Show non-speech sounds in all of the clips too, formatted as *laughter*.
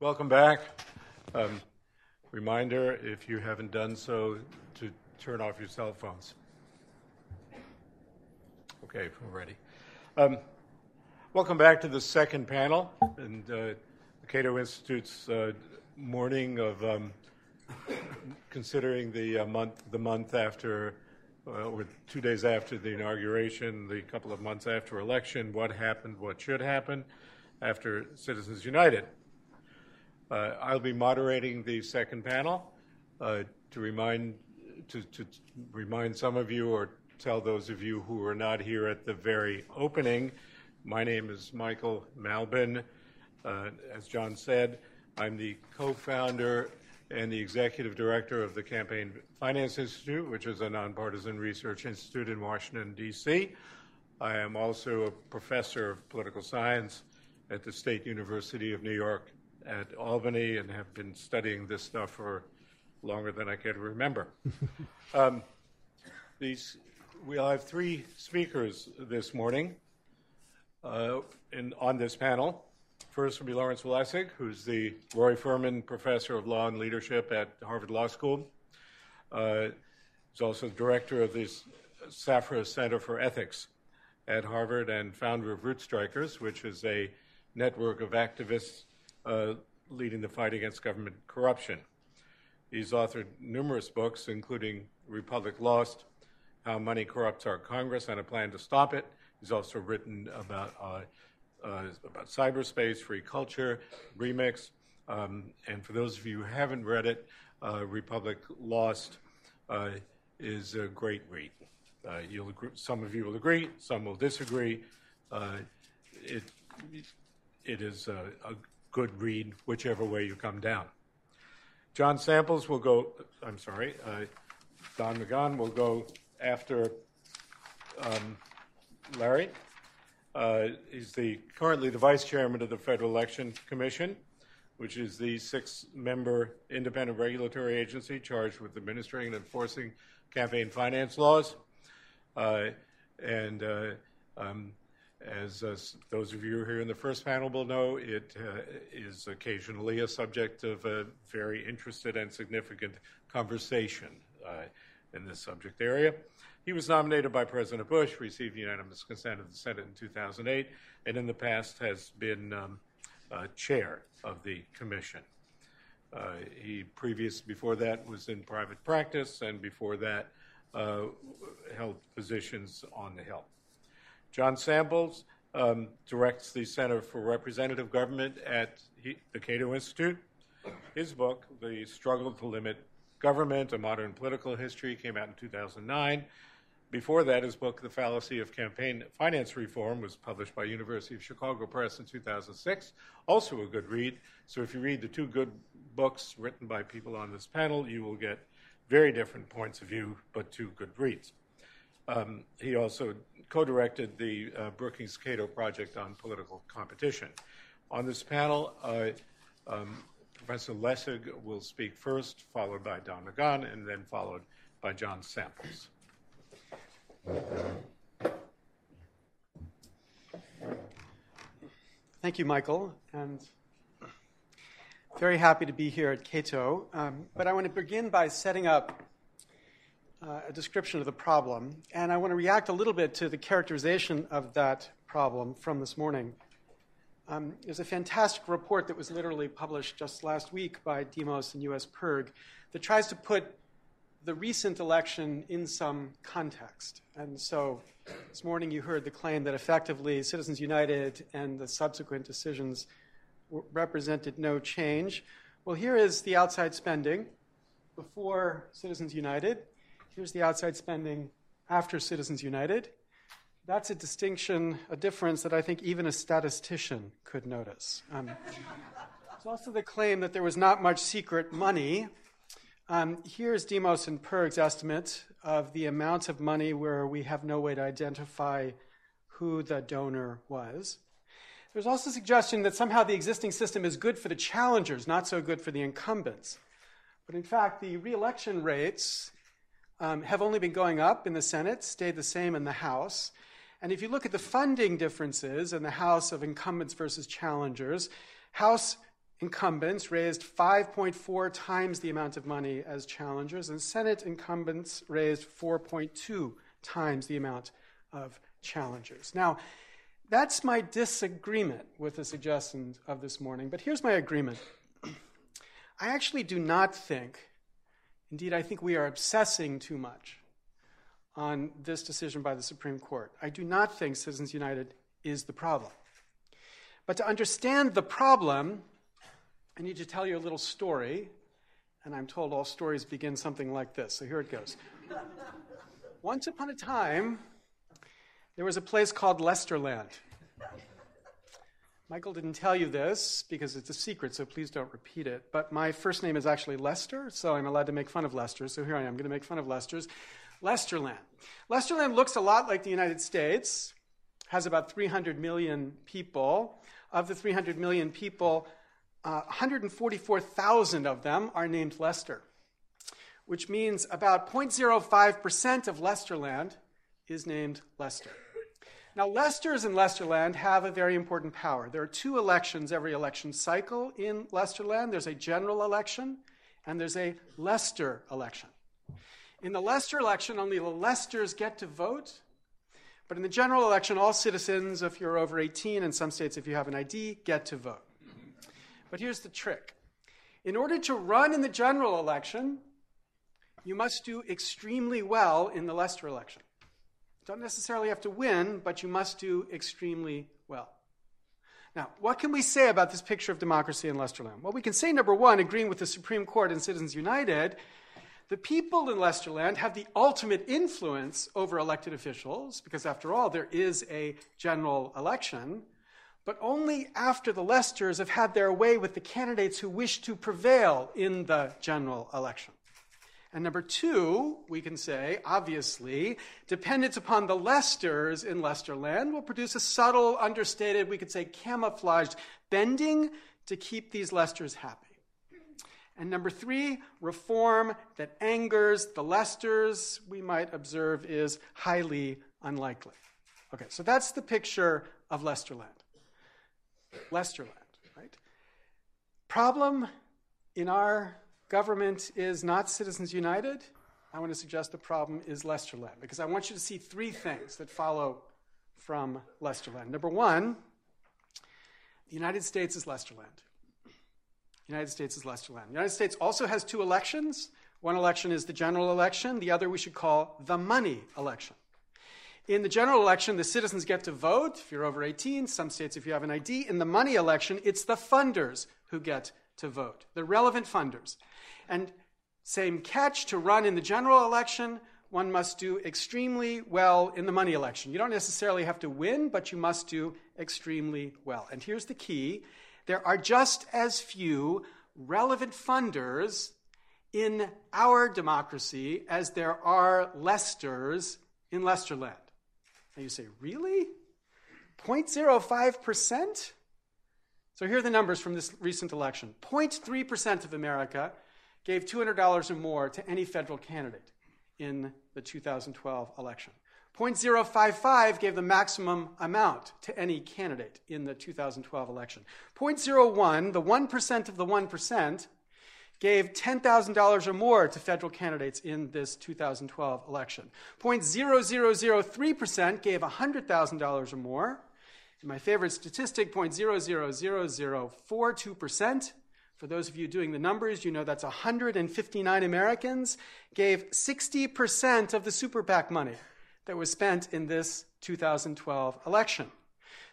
Welcome back. Um, reminder if you haven't done so, to turn off your cell phones. Okay, we're ready. Um, welcome back to the second panel and uh, the Cato Institute's uh, morning of um, considering the uh, month the month after uh, or two days after the inauguration, the couple of months after election, what happened, what should happen after Citizens United. Uh, I'll be moderating the second panel uh, to remind to, to, remind some of you or tell those of you who are not here at the very opening. My name is Michael Malbin. Uh, as John said, I'm the co-founder and the executive director of the Campaign Finance Institute, which is a nonpartisan research institute in Washington, D.C. I am also a professor of political science at the State University of New York at Albany and have been studying this stuff for longer than I can remember. *laughs* um, these, we'll have three speakers this morning uh, in, on this panel. First will be Lawrence Lessig, who's the Roy Furman Professor of Law and Leadership at Harvard Law School. Uh, he's also the director of the Safra Center for Ethics at Harvard and founder of Rootstrikers, which is a network of activists uh, leading the fight against government corruption. He's authored numerous books, including Republic Lost, How Money Corrupts Our Congress, and a Plan to Stop It. He's also written about, uh, uh, about cyberspace, free culture, remix. Um, and for those of you who haven't read it, uh, Republic Lost uh, is a great read. Uh, agree, some of you will agree, some will disagree. it, it is a, a good read, whichever way you come down. John Samples will go, I'm sorry, uh, Don McGahn will go after um, Larry. Uh, he's the, currently the vice chairman of the Federal Election Commission, which is the six member independent regulatory agency charged with administering and enforcing campaign finance laws. Uh, and uh, um, as uh, those of you here in the first panel will know, it uh, is occasionally a subject of a very interested and significant conversation uh, in this subject area. He was nominated by President Bush, received unanimous consent of the Senate in 2008, and in the past has been um, uh, chair of the commission. Uh, he previous before that was in private practice, and before that uh, held positions on the Hill. John Samples um, directs the Center for Representative Government at the Cato Institute. His book, The Struggle to Limit Government, A Modern Political History, came out in 2009. Before that, his book, The Fallacy of Campaign Finance Reform, was published by University of Chicago Press in 2006. Also a good read. So if you read the two good books written by people on this panel, you will get very different points of view, but two good reads. Um, he also co directed the uh, Brookings Cato Project on Political Competition. On this panel, uh, um, Professor Lessig will speak first, followed by Don McGahn, and then followed by John Samples. Thank you, Michael, and very happy to be here at Cato. Um, but I want to begin by setting up uh, a description of the problem, and I want to react a little bit to the characterization of that problem from this morning. Um, there's a fantastic report that was literally published just last week by Demos and US PIRG that tries to put the recent election in some context. And so this morning you heard the claim that effectively Citizens United and the subsequent decisions represented no change. Well, here is the outside spending before Citizens United Here's the outside spending after Citizens United. That's a distinction, a difference that I think even a statistician could notice. Um, there's also the claim that there was not much secret money. Um, here's Demos and PIRG's estimate of the amount of money where we have no way to identify who the donor was. There's also a suggestion that somehow the existing system is good for the challengers, not so good for the incumbents. But in fact, the reelection rates um, have only been going up in the Senate, stayed the same in the House. And if you look at the funding differences in the House of incumbents versus challengers, House incumbents raised 5.4 times the amount of money as challengers, and Senate incumbents raised 4.2 times the amount of challengers. Now, that's my disagreement with the suggestions of this morning, but here's my agreement. *clears throat* I actually do not think, indeed, I think we are obsessing too much on this decision by the Supreme Court. I do not think Citizens United is the problem. But to understand the problem, I need to tell you a little story, and I'm told all stories begin something like this. So here it goes. *laughs* Once upon a time, there was a place called Lesterland. Michael didn't tell you this because it's a secret, so please don't repeat it. But my first name is actually Lester, so I'm allowed to make fun of Lester. So here I am, going to make fun of Lester's. Lesterland. Lesterland looks a lot like the United States, has about 300 million people. Of the 300 million people, uh, 144,000 of them are named Lester, which means about 0.05% of Lesterland is named Lester. Now, Lesters in Lesterland have a very important power. There are two elections every election cycle in Lesterland there's a general election, and there's a Lester election. In the Lester election, only the Lesters get to vote. But in the general election, all citizens, if you're over 18, in some states, if you have an ID, get to vote. But here's the trick in order to run in the general election, you must do extremely well in the Lester election. Don't necessarily have to win, but you must do extremely well. Now, what can we say about this picture of democracy in Lesterland? Well, we can say, number one, agreeing with the Supreme Court and Citizens United, the people in Lesterland have the ultimate influence over elected officials, because after all, there is a general election, but only after the Lesters have had their way with the candidates who wish to prevail in the general election. And number two, we can say, obviously, dependence upon the Lesters in Lesterland will produce a subtle, understated, we could say camouflaged bending to keep these Lesters happy. And number three, reform that angers the Lesters, we might observe, is highly unlikely. Okay, so that's the picture of Lesterland. Lesterland, right? Problem in our government is not Citizens United. I want to suggest the problem is Lesterland because I want you to see three things that follow from Lesterland. Number one, the United States is Lesterland. United States is Lesterland. The United States also has two elections. One election is the general election, the other we should call the money election. In the general election, the citizens get to vote if you're over 18, some states if you have an ID. In the money election, it's the funders who get to vote, the relevant funders. And same catch to run in the general election, one must do extremely well in the money election. You don't necessarily have to win, but you must do extremely well. And here's the key there are just as few relevant funders in our democracy as there are Lesters in Lesterland. And you say, really? 0.05%? So here are the numbers from this recent election 0.3% of America gave $200 or more to any federal candidate in the 2012 election. 0.055 gave the maximum amount to any candidate in the 2012 election. 0.01, the 1% of the 1%, gave $10,000 or more to federal candidates in this 2012 election. 0.0003% gave $100,000 or more. And my favorite statistic, 0.000042%. For those of you doing the numbers, you know that's 159 Americans gave 60% of the super PAC money that was spent in this 2012 election.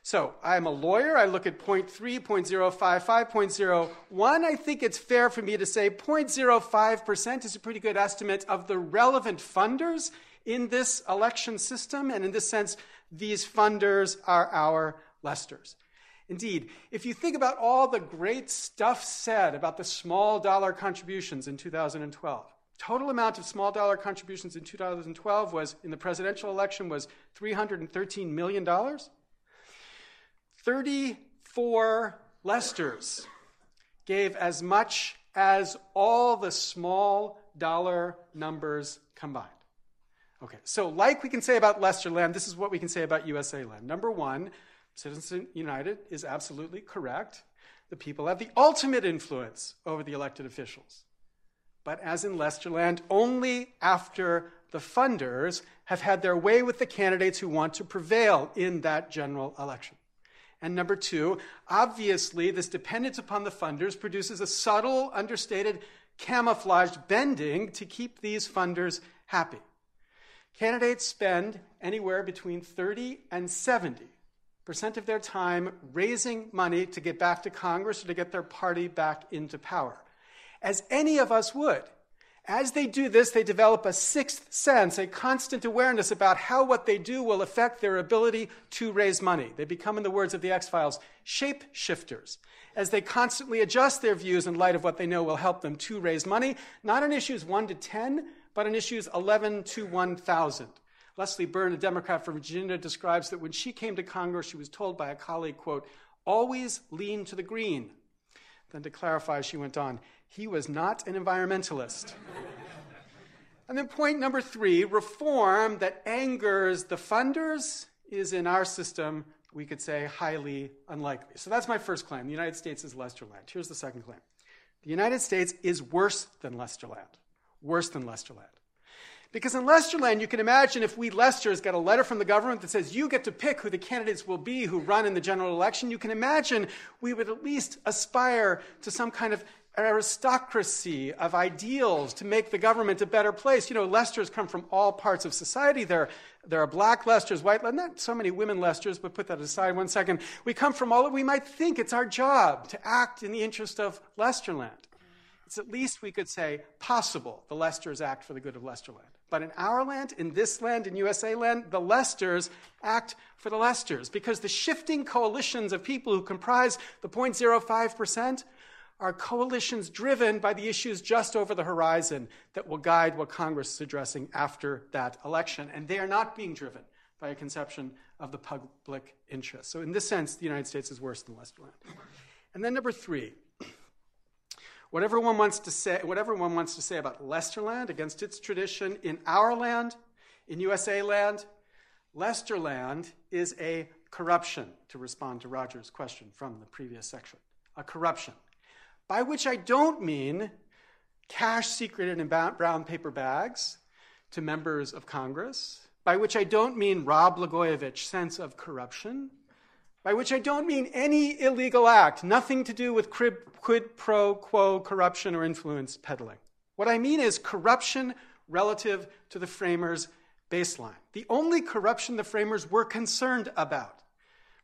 So I'm a lawyer. I look at 0.3, 0.055, 0.01. I think it's fair for me to say 0.05% is a pretty good estimate of the relevant funders in this election system. And in this sense, these funders are our Lesters. Indeed, if you think about all the great stuff said about the small dollar contributions in 2012, Total amount of small dollar contributions in 2012 was, in the presidential election, was $313 million. 34 Lesters gave as much as all the small dollar numbers combined. Okay, so like we can say about Lesterland, this is what we can say about USA Land. Number one, Citizens United is absolutely correct the people have the ultimate influence over the elected officials. But as in Lesterland, only after the funders have had their way with the candidates who want to prevail in that general election. And number two, obviously, this dependence upon the funders produces a subtle, understated, camouflaged bending to keep these funders happy. Candidates spend anywhere between 30 and 70 percent of their time raising money to get back to Congress or to get their party back into power, as any of us would. As they do this, they develop a sixth sense, a constant awareness about how what they do will affect their ability to raise money. They become, in the words of the X Files, shapeshifters, as they constantly adjust their views in light of what they know will help them to raise money, not on issues 1 to 10, but on issues 11 to 1,000. Leslie Byrne, a Democrat from Virginia, describes that when she came to Congress, she was told by a colleague, quote, always lean to the green. Then to clarify, she went on, he was not an environmentalist. and then point number three reform that angers the funders is in our system, we could say, highly unlikely. So that's my first claim. The United States is Lesterland. Here's the second claim the United States is worse than Lesterland. Worse than Lesterland. Because in Lesterland, you can imagine if we Lesters got a letter from the government that says you get to pick who the candidates will be who run in the general election, you can imagine we would at least aspire to some kind of aristocracy of ideals to make the government a better place. You know, Lesters come from all parts of society. There, there are black Lesters, white, not so many women Lesters, but put that aside one second. We come from all, we might think it's our job to act in the interest of Lesterland. It's at least, we could say, possible the Lesters act for the good of Lesterland. But in our land, in this land, in USA land, the Lesters act for the Lesters because the shifting coalitions of people who comprise the 0.05% are coalitions driven by the issues just over the horizon that will guide what Congress is addressing after that election. And they are not being driven by a conception of the public interest. So, in this sense, the United States is worse than Lesterland. And then, number three, whatever one wants to say, whatever one wants to say about Lesterland against its tradition, in our land, in USA land, Lesterland is a corruption, to respond to Roger's question from the previous section. A corruption by which I don't mean cash secreted in brown paper bags to members of Congress, by which I don't mean Rod Blagojevich sense of corruption, by which I don't mean any illegal act, nothing to do with quid pro quo corruption or influence peddling. What I mean is corruption relative to the framers' baseline. The only corruption the framers were concerned about.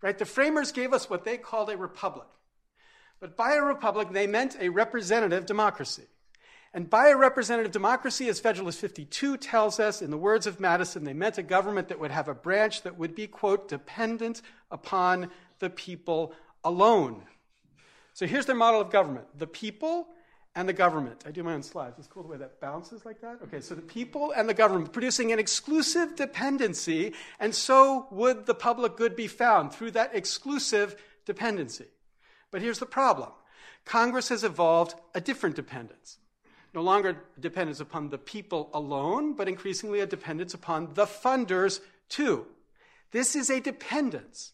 Right? The framers gave us what they called a republic. But by a republic, they meant a representative democracy. And by a representative democracy, as Federalist 52 tells us, in the words of Madison, they meant a government that would have a branch that would be, quote, dependent upon the people alone. So here's their model of government the people and the government. I do my own slides. It's cool the way that bounces like that. Okay, so the people and the government producing an exclusive dependency, and so would the public good be found through that exclusive dependency. But here's the problem Congress has evolved a different dependence. No longer dependence upon the people alone, but increasingly a dependence upon the funders too. This is a dependence.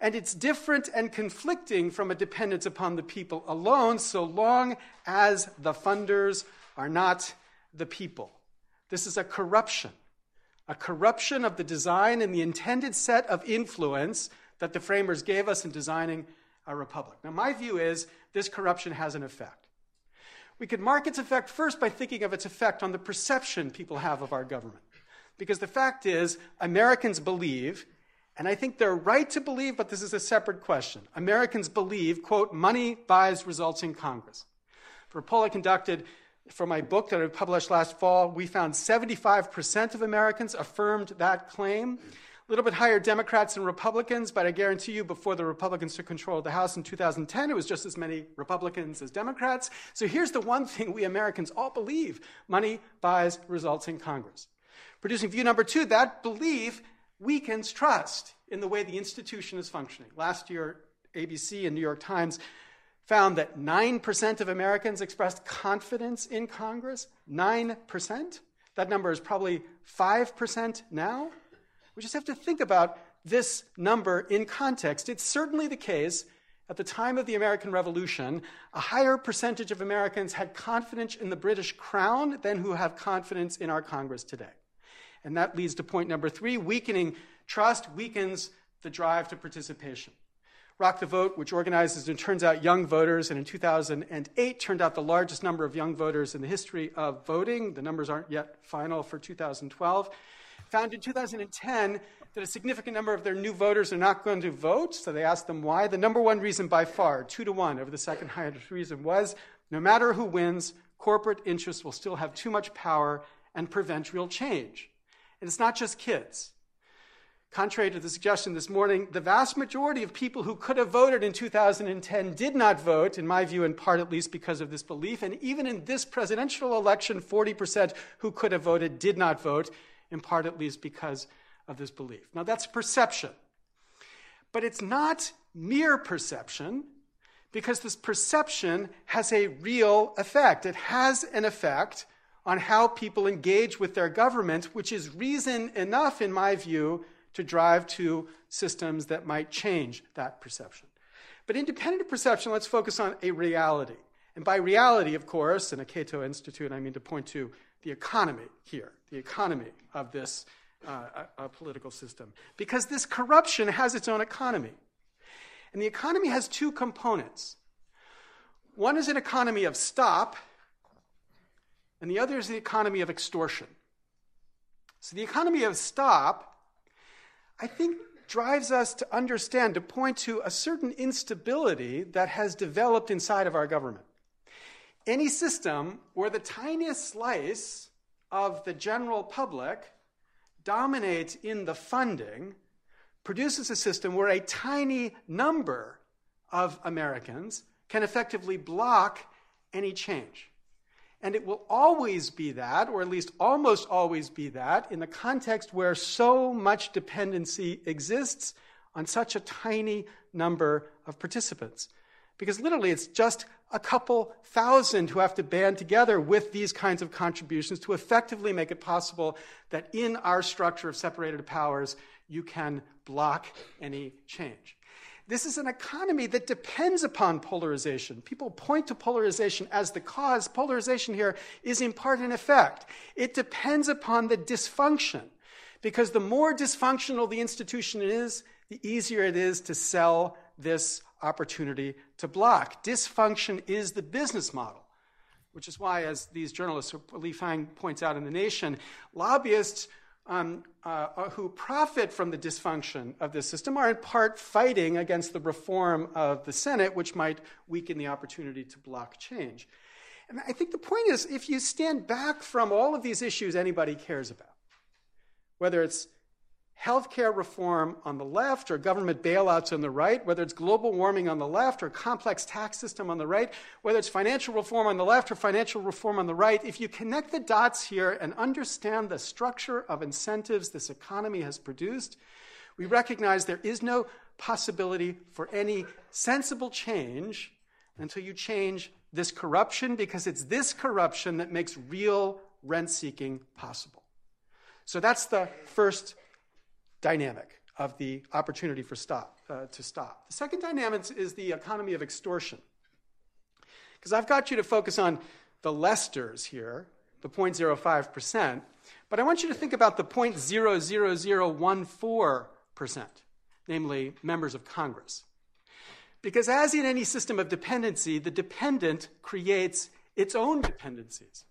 And it's different and conflicting from a dependence upon the people alone, so long as the funders are not the people. This is a corruption, a corruption of the design and the intended set of influence that the framers gave us in designing a republic. Now, my view is this corruption has an effect. We could mark its effect first by thinking of its effect on the perception people have of our government. Because the fact is, Americans believe, and I think they're right to believe, but this is a separate question. Americans believe, quote, money buys results in Congress. For a poll I conducted for my book that I published last fall, we found 75% of Americans affirmed that claim little bit higher Democrats and Republicans, but I guarantee you before the Republicans took control of the House in 2010, it was just as many Republicans as Democrats. So here's the one thing we Americans all believe money buys results in Congress. Producing view number two, that belief weakens trust in the way the institution is functioning. Last year, ABC and New York Times found that 9% of Americans expressed confidence in Congress. 9%? That number is probably 5% now. We just have to think about this number in context. It's certainly the case, at the time of the American Revolution, a higher percentage of Americans had confidence in the British crown than who have confidence in our Congress today. And that leads to point number three weakening trust weakens the drive to participation. Rock the Vote, which organizes and turns out young voters, and in 2008 turned out the largest number of young voters in the history of voting. The numbers aren't yet final for 2012. Found in 2010 that a significant number of their new voters are not going to vote, so they asked them why. The number one reason by far, two to one over the second highest reason, was no matter who wins, corporate interests will still have too much power and prevent real change. And it's not just kids. Contrary to the suggestion this morning, the vast majority of people who could have voted in 2010 did not vote, in my view, in part at least because of this belief. And even in this presidential election, 40% who could have voted did not vote, in part at least because of this belief. Now, that's perception. But it's not mere perception, because this perception has a real effect. It has an effect on how people engage with their government, which is reason enough, in my view, to drive to systems that might change that perception. But independent of perception, let's focus on a reality. And by reality, of course, in a Cato Institute, I mean to point to the economy here, the economy of this uh, political system. Because this corruption has its own economy. And the economy has two components one is an economy of stop, and the other is the economy of extortion. So the economy of stop I think drives us to understand, to point to a certain instability that has developed inside of our government. Any system where the tiniest slice of the general public dominates in the funding produces a system where a tiny number of Americans can effectively block any change. And it will always be that, or at least almost always be that, in the context where so much dependency exists on such a tiny number of participants. Because literally, it's just a couple thousand who have to band together with these kinds of contributions to effectively make it possible that in our structure of separated powers, you can block any change. This is an economy that depends upon polarization. People point to polarization as the cause. Polarization here is in part an effect. It depends upon the dysfunction. Because the more dysfunctional the institution is, the easier it is to sell this opportunity to block. Dysfunction is the business model, which is why, as these journalists, Lee Fang points out in The Nation, lobbyists um, uh, who profit from the dysfunction of this system are in part fighting against the reform of the Senate, which might weaken the opportunity to block change. And I think the point is if you stand back from all of these issues anybody cares about, whether it's healthcare reform on the left or government bailouts on the right, whether it's global warming on the left or complex tax system on the right, whether it's financial reform on the left or financial reform on the right, if you connect the dots here and understand the structure of incentives this economy has produced, we recognize there is no possibility for any sensible change until you change this corruption because it's this corruption that makes real rent seeking possible. So that's the first dynamic of the opportunity for stop, uh, to stop. The second dynamic is the economy of extortion. Because I've got you to focus on the Lesters here, the 0.05%, but I want you to think about the 0.00014%, namely members of Congress. Because as in any system of dependency, the dependent creates its own dependencies.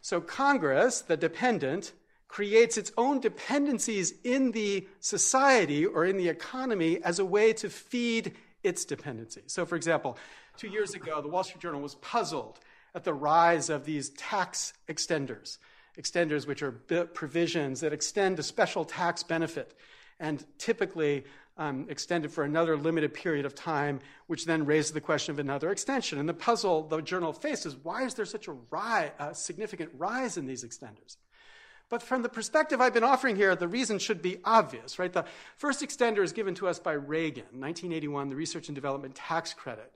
So Congress, the dependent, creates its own dependencies in the society or in the economy as a way to feed its dependencies. So, for example, two years ago, the Wall Street Journal was puzzled at the rise of these tax extenders, extenders which are provisions that extend a special tax benefit and typically um, extended for another limited period of time, which then raises the question of another extension. And the puzzle the journal faces is why is there such a, a significant rise in these extenders? But from the perspective I've been offering here, the reason should be obvious, right? The first extender is given to us by Reagan, 1981, the Research and Development Tax Credit.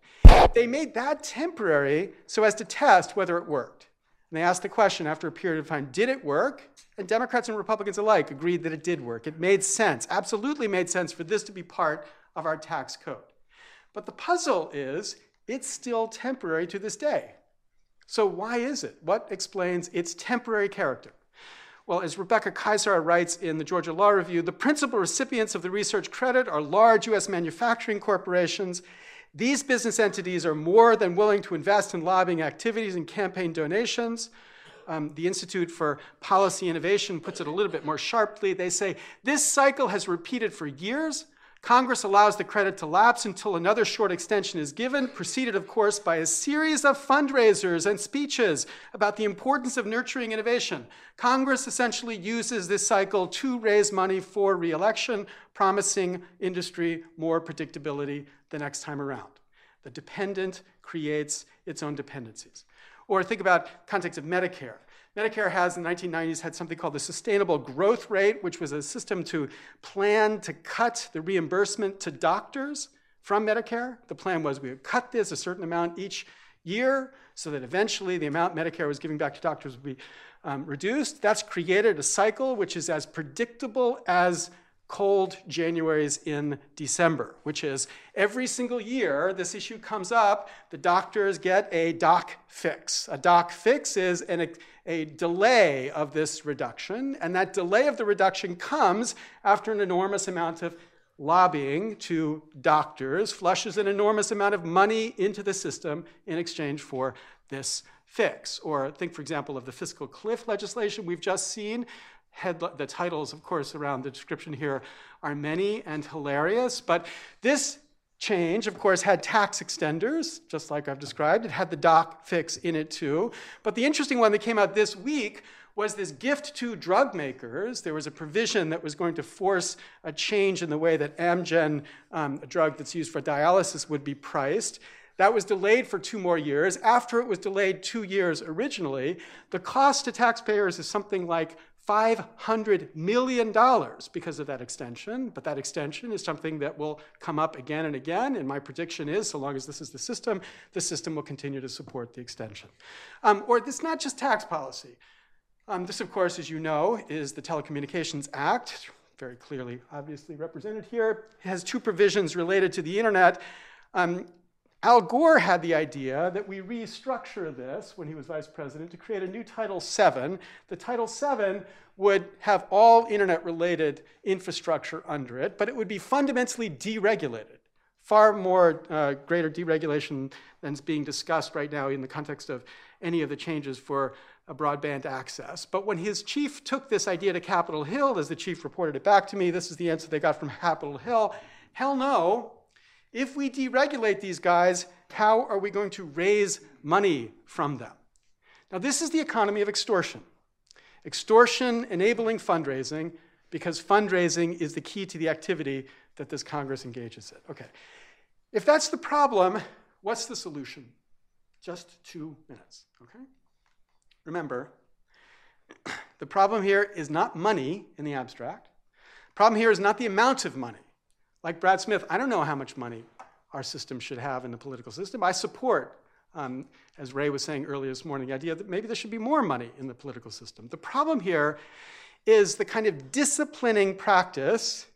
They made that temporary so as to test whether it worked. And they asked the question after a period of time, did it work? And Democrats and Republicans alike agreed that it did work. It made sense, absolutely made sense for this to be part of our tax code. But the puzzle is it's still temporary to this day. So, why is it? What explains its temporary character? Well, as Rebecca Kysar writes in the Georgia Law Review, the principal recipients of the research credit are large U.S. manufacturing corporations. These business entities are more than willing to invest in lobbying activities and campaign donations. Um, the Institute for Policy Innovation puts it a little bit more sharply. They say this cycle has repeated for years. Congress allows the credit to lapse until another short extension is given, preceded, of course, by a series of fundraisers and speeches about the importance of nurturing innovation. Congress essentially uses this cycle to raise money for reelection, promising industry more predictability the next time around. The dependent creates its own dependencies. Or think about context of Medicare. Medicare has in the 1990s had something called the sustainable growth rate, which was a system to plan to cut the reimbursement to doctors from Medicare. The plan was we would cut this a certain amount each year so that eventually the amount Medicare was giving back to doctors would be um, reduced. That's created a cycle which is as predictable as cold Januaries in December, which is every single year this issue comes up, the doctors get a doc fix. A doc fix is an, a delay of this reduction, and that delay of the reduction comes after an enormous amount of lobbying to doctors, flushes an enormous amount of money into the system in exchange for this fix. Or think, for example, of the fiscal cliff legislation we've just seen, head, the titles, of course, around the description here are many and hilarious. But this change, of course, had tax extenders, just like I've described. It had the doc fix in it too. But the interesting one that came out this week was this gift to drug makers. There was a provision that was going to force a change in the way that Amgen, um, a drug that's used for dialysis, would be priced. That was delayed for two more years. After it was delayed two years originally, the cost to taxpayers is something like $500 million because of that extension, but that extension is something that will come up again and again, and my prediction is, so long as this is the system, the system will continue to support the extension. Um, or it's not just tax policy. Um, this, of course, as you know, is the Telecommunications Act, very clearly, obviously represented here. It has two provisions related to the internet. Um, Al Gore had the idea that we restructure this when he was vice president to create a new Title VII. The Title VII would have all internet related infrastructure under it, but it would be fundamentally deregulated. Far more uh, greater deregulation than is being discussed right now in the context of any of the changes for broadband access. But when his chief took this idea to Capitol Hill, as the chief reported it back to me, this is the answer they got from Capitol Hill hell no, if we deregulate these guys, how are we going to raise money from them? Now, this is the economy of extortion. Extortion enabling fundraising because fundraising is the key to the activity that this Congress engages in. Okay. If that's the problem, what's the solution? Just two minutes, okay? Remember, *clears throat* the problem here is not money in the abstract. Problem here is not the amount of money. Like Brad Smith, I don't know how much money our system should have in the political system. I support, um, as Ray was saying earlier this morning, the idea that maybe there should be more money in the political system. The problem here is the kind of disciplining practice,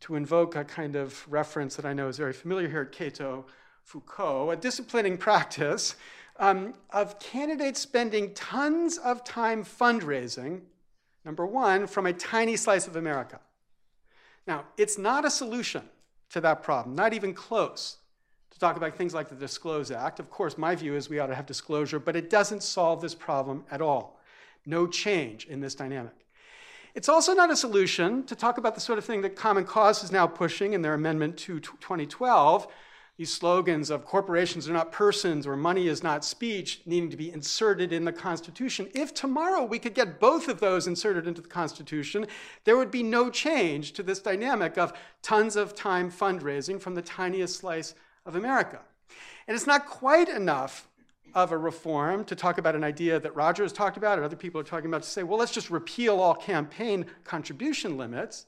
to invoke a kind of reference that I know is very familiar here at Cato, Foucault, a disciplining practice um, of candidates spending tons of time fundraising, number one, from a tiny slice of America. Now, it's not a solution to that problem, not even close, to talk about things like the Disclose Act. Of course, my view is we ought to have disclosure, but it doesn't solve this problem at all. No change in this dynamic. It's also not a solution to talk about the sort of thing that Common Cause is now pushing in their amendment to 2012, these slogans of corporations are not persons or money is not speech needing to be inserted in the Constitution. If tomorrow we could get both of those inserted into the Constitution, there would be no change to this dynamic of tons of time fundraising from the tiniest slice of America. And it's not quite enough of a reform to talk about an idea that Roger has talked about and other people are talking about to say, well, let's just repeal all campaign contribution limits.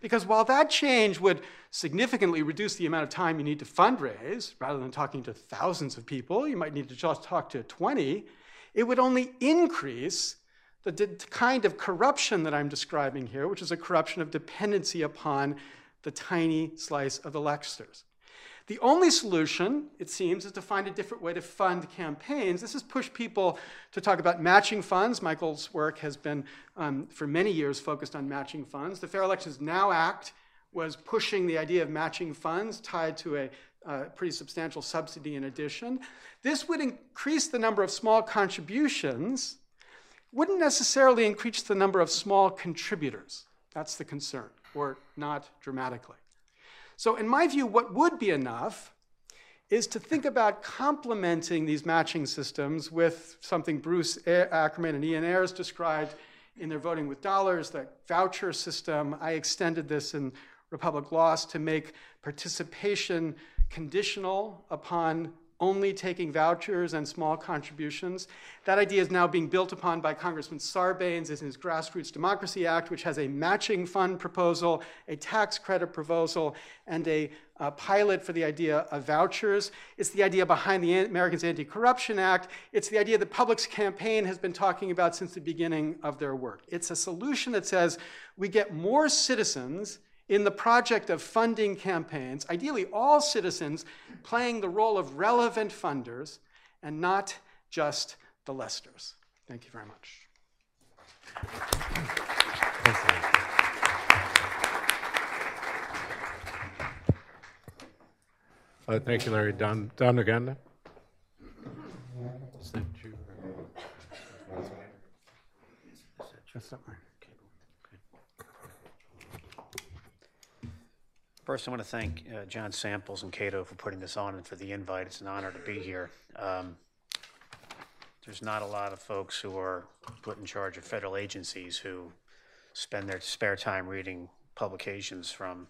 Because while that change would significantly reduce the amount of time you need to fundraise, rather than talking to thousands of people, you might need to just talk to 20, it would only increase the kind of corruption that I'm describing here, which is a corruption of dependency upon the tiny slice of the electors. The only solution, it seems, is to find a different way to fund campaigns. This has pushed people to talk about matching funds. Michael's work has been, um, for many years, focused on matching funds. The Fair Elections Now Act was pushing the idea of matching funds tied to a uh, pretty substantial subsidy in addition. This would increase the number of small contributions, wouldn't necessarily increase the number of small contributors. That's the concern, or not dramatically. So, in my view, what would be enough is to think about complementing these matching systems with something Bruce Ackerman and Ian Ayres described in their voting with dollars, the voucher system. I extended this in Republic Lost to make participation conditional upon only taking vouchers and small contributions. That idea is now being built upon by Congressman Sarbanes in his Grassroots Democracy Act, which has a matching fund proposal, a tax credit proposal, and a, a pilot for the idea of vouchers. It's the idea behind the Americans Anti Corruption Act. It's the idea that Public's campaign has been talking about since the beginning of their work. It's a solution that says we get more citizens in the project of funding campaigns, ideally all citizens playing the role of relevant funders and not just the Lesters. Thank you very much. Uh, thank you, Larry. Don, Don McGahn. That's not mine. First, I want to thank uh, John Samples and Cato for putting this on and for the invite. It's an honor to be here. Um, there's not a lot of folks who are put in charge of federal agencies who spend their spare time reading publications from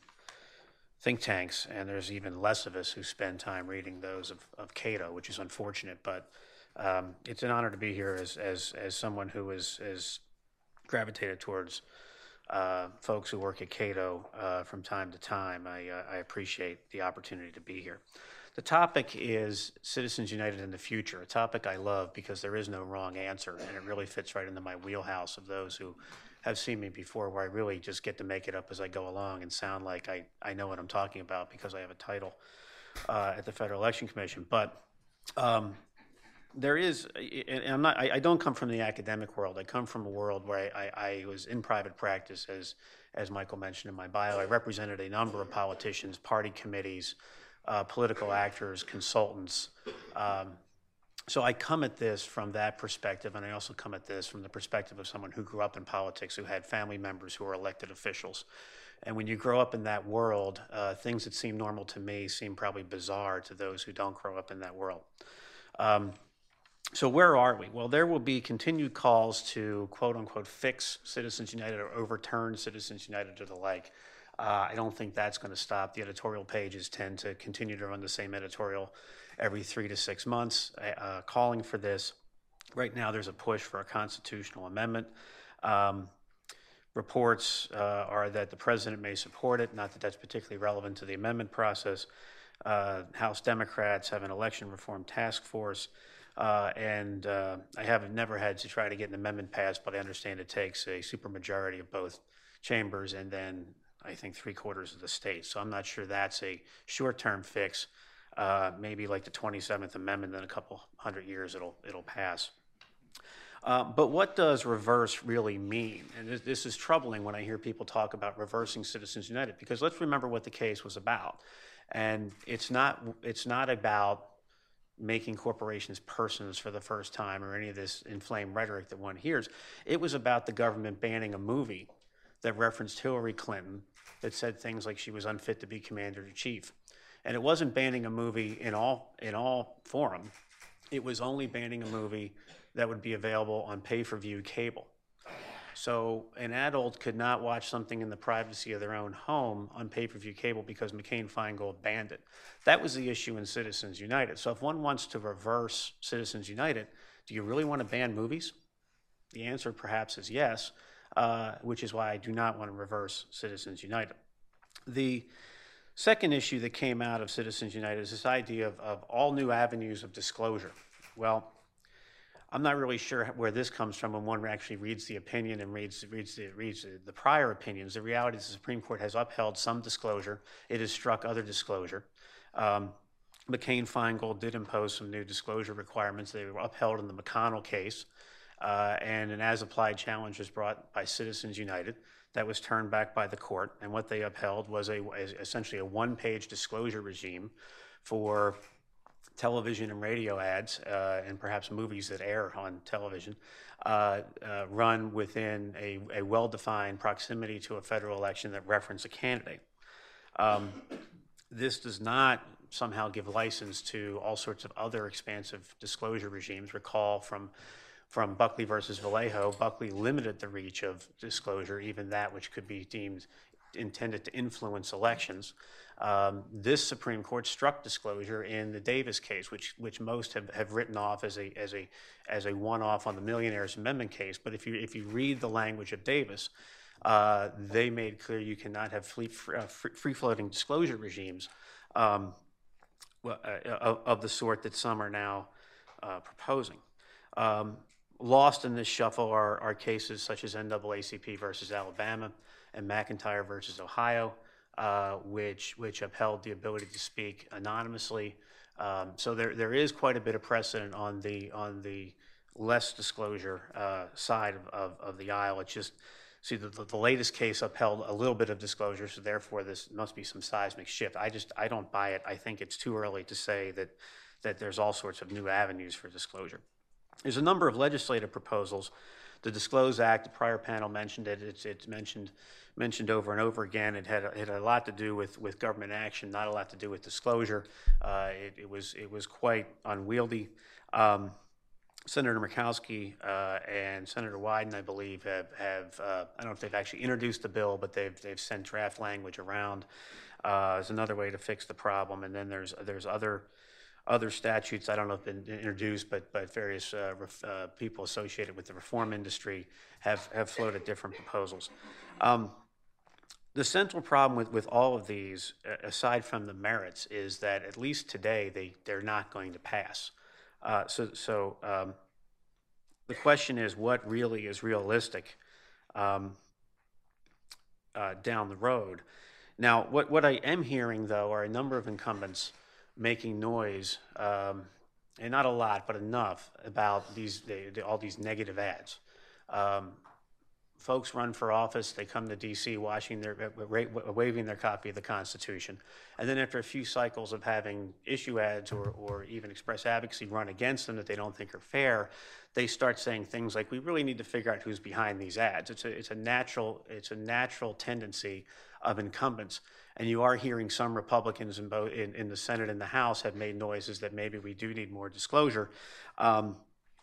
think tanks, and there's even less of us who spend time reading those of, of Cato, which is unfortunate. But um, it's an honor to be here as, as, as someone who is, is gravitated towards uh, folks who work at Cato uh, from time to time. I, uh, I, appreciate the opportunity to be here. The topic is Citizens United in the Future, a topic I love because there is no wrong answer, and it really fits right into my wheelhouse of those who have seen me before, where I really just get to make it up as I go along and sound like I, I know what I'm talking about because I have a title uh, at the Federal Election Commission. But um, there is, and I'm not. I, don't come from the academic world. I come from a world where I, I, I, was in private practice, as as Michael mentioned in my bio. I represented a number of politicians, party committees, uh, political actors, consultants. Um, so I come at this from that perspective, and I also come at this from the perspective of someone who grew up in politics, who had family members who were elected officials. And when you grow up in that world, uh, things that seem normal to me seem probably bizarre to those who don't grow up in that world. Um, so where are we? Well, there will be continued calls to quote unquote fix Citizens United or overturn Citizens United or the like. Uh, I don't think that's going to stop. The editorial pages tend to continue to run the same editorial every three to six months, uh, uh calling for this. Right now, there's a push for a constitutional amendment. Um, reports uh, are that the president may support it, not that that's particularly relevant to the amendment process. Uh, House Democrats have an election reform task force. Uh, and uh, I have never had to try to get an amendment passed, but I understand it takes a supermajority of both chambers and then I think three quarters of the state. So I'm not sure that's a short term fix. Uh, maybe like the 27th Amendment, in a couple hundred years it'll, it'll pass. Uh, but what does reverse really mean? And this, this, is troubling when I hear people talk about reversing Citizens United, because let's remember what the case was about. And it's not, it's not about making corporations persons for the first time or any of this inflamed rhetoric that one hears. It was about the government banning a movie that referenced Hillary Clinton that said things like she was unfit to be commander in chief. And it wasn't banning a movie in all in all forum. It was only banning a movie that would be available on pay-per-view cable. So an adult could not watch something in the privacy of their own home on pay per view cable because McCain Feingold banned it. That was the issue in Citizens United. So if one wants to reverse Citizens United, do you really want to ban movies? The answer perhaps is yes, uh, which is why I do not want to reverse Citizens United. The second issue that came out of Citizens United is this idea of, of all new avenues of disclosure. Well, I'm not really sure where this comes from when one actually reads the opinion and reads, reads, the, reads the prior opinions. The reality is the Supreme Court has upheld some disclosure. It has struck other disclosure. Um, McCain Feingold did impose some new disclosure requirements. They were upheld in the McConnell case, uh, and an as applied challenge was brought by Citizens United that was turned back by the court. And what they upheld was a, essentially a one page disclosure regime for television and radio ads uh, and perhaps movies that air on television uh, uh, run within a, a well defined proximity to a federal election that reference a candidate. Um, this does not somehow give license to all sorts of other expansive disclosure regimes. Recall from from Buckley versus Valeo, Buckley limited the reach of disclosure, even that which could be deemed intended to influence elections. Um, this Supreme Court struck disclosure in the Davis case, which which most have, have written off as a as a as a one-off on the Millionaires Amendment case. But if you if you read the language of Davis, uh, they made clear you cannot have uh, free floating disclosure regimes um, uh, of, of, the sort that some are now uh, proposing. Um, lost in this shuffle are, are cases such as NAACP versus Alabama and McIntyre versus Ohio, uh, which which upheld the ability to speak anonymously. Um, so there there is quite a bit of precedent on the on the less disclosure uh, side of, of, of, the aisle. It's just see the, the latest case upheld a little bit of disclosure, so therefore this must be some seismic shift. I just I don't buy it. I think it's too early to say that that there's all sorts of new avenues for disclosure. There's a number of legislative proposals. The Disclose Act, the prior panel mentioned it. It's, it's mentioned mentioned over and over again. It had, it had a lot to do with, with government action, not a lot to do with disclosure. Uh, it, it, was it was quite unwieldy. Um, Senator Murkowski uh, and Senator Wyden, I believe, have, have uh, I don't know if they've actually introduced the bill, but they've, they've sent draft language around uh, as another way to fix the problem. And then there's, there's other, other statutes, I don't know if been introduced, but, but various uh, ref, uh, people associated with the reform industry have, have floated different proposals. Um, the central problem with, with all of these, aside from the merits, is that at least today they, they're not going to pass. Uh, so, so um, the question is, what really is realistic um, uh, down the road? Now, what, what I am hearing, though, are a number of incumbents making noise, um, and not a lot, but enough about these all these negative ads. Folks run for office, they come to D.C. washing their, waving their copy of the Constitution. And then after a few cycles of having issue ads or, or even express advocacy run against them that they don't think are fair, they start saying things like, we really need to figure out who's behind these ads. It's a, it's a, natural, it's a natural tendency of incumbents. And you are hearing some Republicans in, both, in, in the Senate and the House have made noises that maybe we do need more disclosure. Um,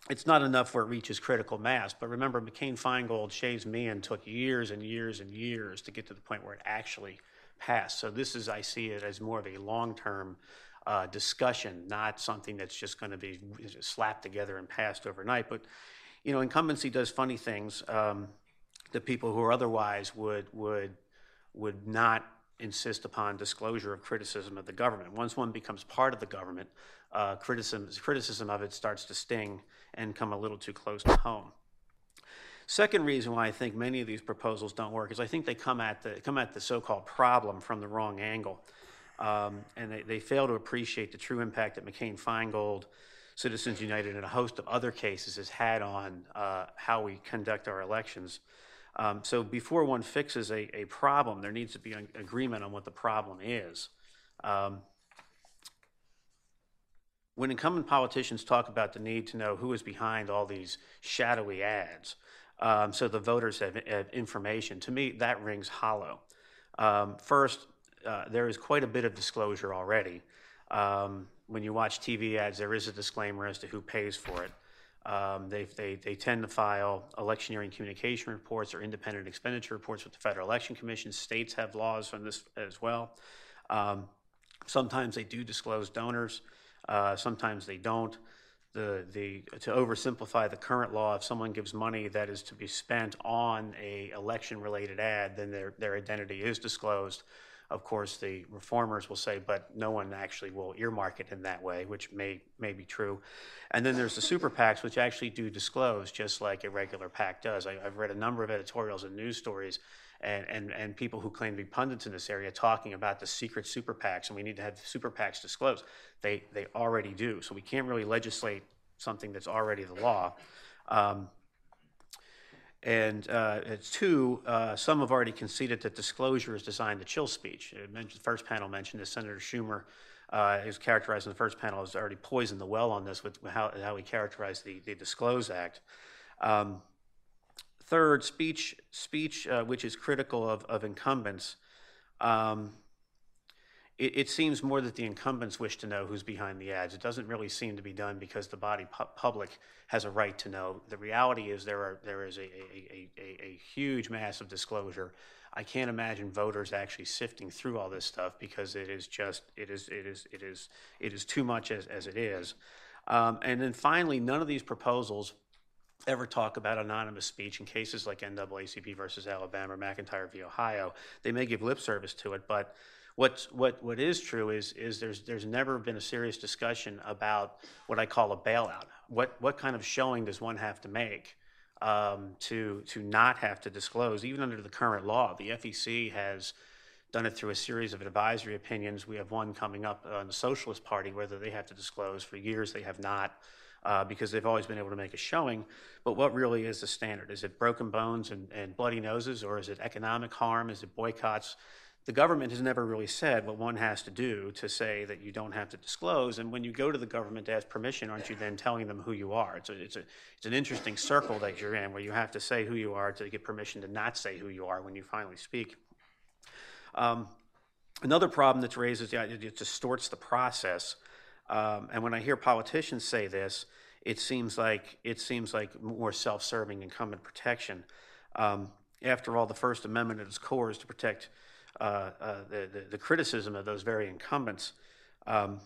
it's not enough where it reaches critical mass. But remember, McCain Feingold, Shays Meehan took years and years and years to get to the point where it actually passed. So this is, I see it as more of a long term uh, discussion, not something that's just going to be slapped together and passed overnight. But, you know, incumbency does funny things um, people who are otherwise would, would, would not insist upon disclosure of criticism of the government. Once one becomes part of the government, uh, criticism, criticism of it starts to sting and come a little too close to home. Second reason why I think many of these proposals don't work is I think they come at the, come at the so-called problem from the wrong angle. Um, and they, they fail to appreciate the true impact that McCain Feingold, Citizens United, and a host of other cases has had on uh, how we conduct our elections. Um, so before one fixes a, a problem, there needs to be an agreement on what the problem is. Um, when incumbent politicians talk about the need to know who is behind all these shadowy ads, um, so the voters have, have, information, to me, that rings hollow. Um, first, uh, there is quite a bit of disclosure already. Um, when you watch TV ads, there is a disclaimer as to who pays for it. Um, they, they, they tend to file electioneering communication reports or independent expenditure reports with the Federal Election Commission. States have laws on this as well. Um, sometimes they do disclose donors. Uh, sometimes they don't. The, the, to oversimplify the current law, if someone gives money that is to be spent on a election-related ad, then their, their identity is disclosed. Of course, the reformers will say, but no one actually will earmark it in that way, which may, may be true. And then there's the super PACs, which actually do disclose, just like a regular PAC does. I, have read a number of editorials and news stories and, and, and people who claim to be pundits in this area talking about the secret super PACs, and we need to have super PACs disclosed. They, they already do. So we can't really legislate something that's already the law. Um, and uh, two, uh, some have already conceded that disclosure is designed to chill speech. the first panel mentioned this. Senator Schumer uh, is characterized in the first panel as already poisoned the well on this with how, how he characterized the, the Disclose Act. Um, third, speech, speech uh, which is critical of, of incumbents. Um, it, it, seems more that the incumbents wish to know who's behind the ads. It doesn't really seem to be done because the body pu- public has a right to know. The reality is there are there is a, a, a, a, huge mass of disclosure. I can't imagine voters actually sifting through all this stuff because it is just it is it is it is it is too much as, as it is. Um, and then finally, none of these proposals ever talk about anonymous speech in cases like NAACP versus Alabama or McIntyre v. Ohio. They may give lip service to it, but What's, what, what is true is, is there's, there's never been a serious discussion about what I call a bailout. What, what kind of showing does one have to make um, to, to not have to disclose, even under the current law? The FEC has done it through a series of advisory opinions. We have one coming up on the Socialist Party, whether they have to disclose. For years, they have not. Uh, because they've always been able to make a showing. But what really is the standard? Is it broken bones and, and bloody noses, or is it economic harm? Is it boycotts? the government has never really said what one has to do to say that you don't have to disclose. And when you go to the government to ask permission, aren't you then telling them who you are? It's, a, it's, a, it's an interesting circle that you're in where you have to say who you are to get permission to not say who you are when you finally speak. Um, another problem that's raised is that it distorts the process. Um, and when I hear politicians say this, it seems like it seems like more self-serving incumbent protection. Um, after all, the First Amendment at its core is to protect uh, uh, the, the, the, criticism of those very incumbents. Um,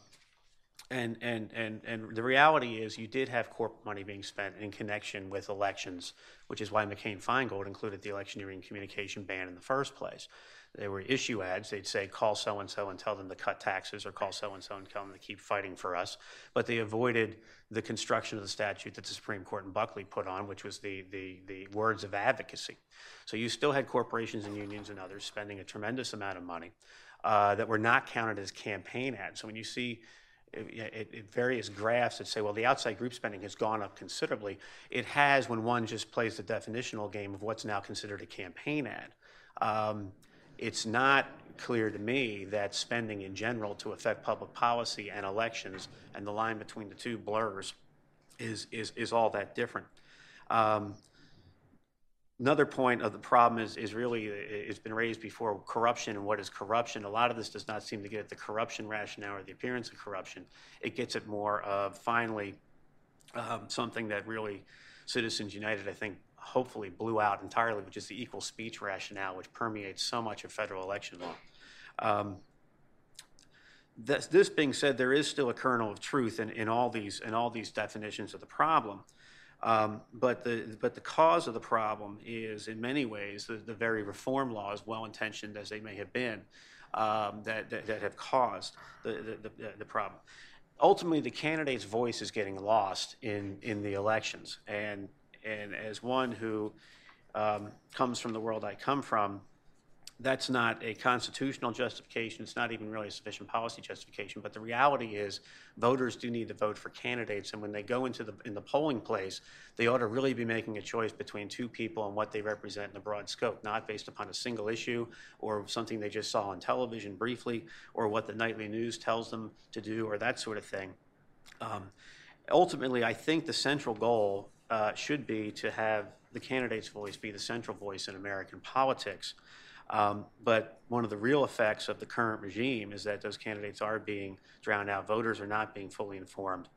and, and, and, and the reality is, you did have corporate money being spent in connection with elections, which is why McCain Feingold included the electioneering communication ban in the first place. They were issue ads. They'd say, call so and so and tell them to cut taxes, or call so and so and tell them to keep fighting for us. But they avoided the construction of the statute that the Supreme Court in Buckley put on, which was the, the, the words of advocacy. So you still had corporations and unions and others spending a tremendous amount of money uh, that were not counted as campaign ads. So when you see various graphs that say, well, the outside group spending has gone up considerably. It has when one just plays the definitional game of what's now considered a campaign ad. Um, it's not clear to me that spending in general to affect public policy and elections and the line between the two blurs is, is, is all that different. Um, another point of the problem is, is really, it's been raised before, corruption and what is corruption. A lot of this does not seem to get at the corruption rationale or the appearance of corruption. It gets at more of finally um, something that really Citizens United, I think, hopefully blew out entirely, which is the equal speech rationale, which permeates so much of federal election law. Um, this, this, being said, there is still a kernel of truth in, in, all, these, in all these definitions of the problem. Um, but, the, but the cause of the problem is, in many ways, the, the very reform laws, well intentioned as they may have been, um, that, that, that, have caused the, the, the, problem. Ultimately, the candidate's voice is getting lost in, in the elections. And and as one who um, comes from the world I come from, that's not a constitutional justification. It's not even really a sufficient policy justification. But the reality is, voters do need to vote for candidates, and when they go into the in the polling place, they ought to really be making a choice between two people and what they represent in a broad scope, not based upon a single issue or something they just saw on television briefly, or what the nightly news tells them to do, or that sort of thing. Um, ultimately, I think the central goal uh, should be to have the candidate's voice be the central voice in American politics. Um, but one of the real effects of the current regime is that those candidates are being drowned out. Voters are not being fully informed.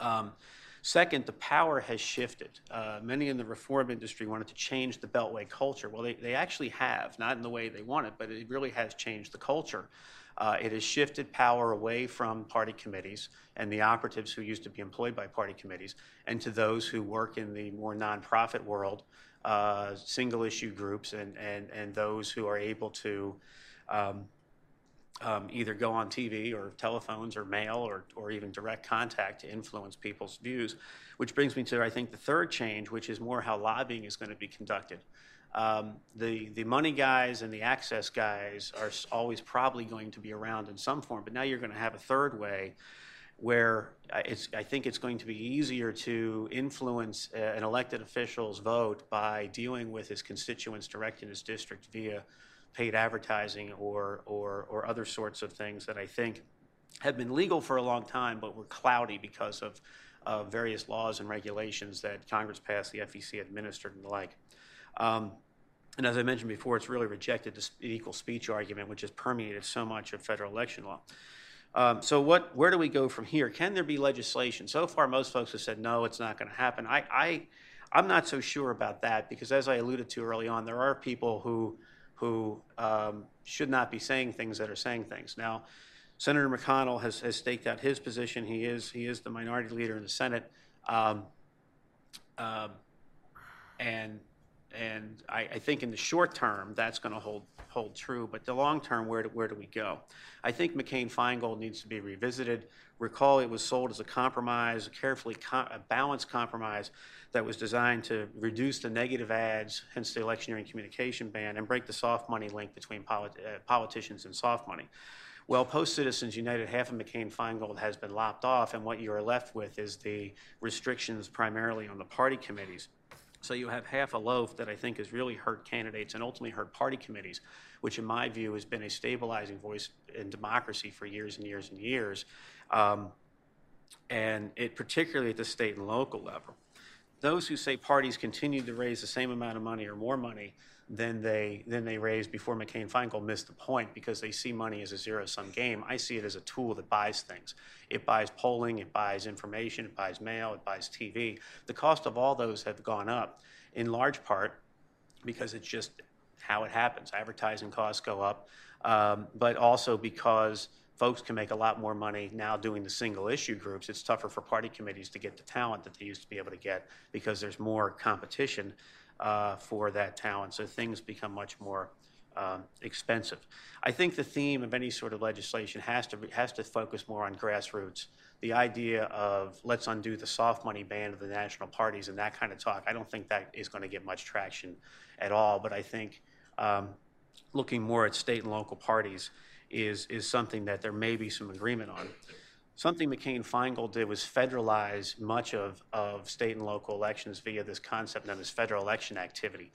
Um, second, the power has shifted. Uh, many in the reform industry wanted to change the Beltway culture. Well, they, they actually have, not in the way they wanted, but it really has changed the culture. Uh, it has shifted power away from party committees and the operatives who used to be employed by party committees and to those who work in the more nonprofit world, uh, single issue groups, and, and, and those who are able to um, um, either go on TV or telephones or mail or, or even direct contact to influence people's views. Which brings me to, I think, the third change, which is more how lobbying is going to be conducted. Um, the, the money guys and the access guys are always probably going to be around in some form, but now you're going to have a third way where it's, I think it's going to be easier to influence uh, an elected official's vote by dealing with his constituents direct in his district via paid advertising or, or, or other sorts of things that I think have been legal for a long time but were cloudy because of uh, various laws and regulations that Congress passed, the FEC administered, and the like. Um, and as I mentioned before, it's really rejected the equal speech argument, which has permeated so much of federal election law. Um, so what, where do we go from here? Can there be legislation? So far, most folks have said, no, it's not going to happen. I, I, I'm not so sure about that because as I alluded to early on, there are people who, who um, should not be saying things that are saying things. Now, Senator McConnell has, has staked out his position. He is, he is the minority leader in the Senate. Um, um and and I, I, think in the short term that's going to hold hold true. But the long term, where do, where do we go? I think McCain-Feingold needs to be revisited. Recall it was sold as a compromise, a carefully a balanced compromise that was designed to reduce the negative ads, hence the electioneering communication ban, and break the soft money link between polit- uh, politicians and soft money. Well, post Citizens United, half of McCain Feingold has been lopped off, and what you are left with is the restrictions primarily on the party committees. So you have half a loaf that I think has really hurt candidates and ultimately hurt party committees, which in my view has been a stabilizing voice in democracy for years and years and years, um, and it particularly at the state and local level. Those who say parties continue to raise the same amount of money or more money than they than they raised before McCain Feingold missed the point because they see money as a zero sum game. I see it as a tool that buys things. It buys polling, it buys information, it buys mail, it buys TV. The cost of all those have gone up in large part because it's just how it happens. Advertising costs go up, um, but also because folks can make a lot more money now doing the single issue groups. It's tougher for party committees to get the talent that they used to be able to get because there's more competition uh, for that talent. So things become much more um, expensive. I think the theme of any sort of legislation has to has to focus more on grassroots. The idea of let's undo the soft money ban of the national parties and that kind of talk. I don't think that is going to get much traction at all. But I think um, looking more at state and local parties is is something that there may be some agreement on. Something McCain Feingold did was federalize much of, of state and local elections via this concept known as federal election activity.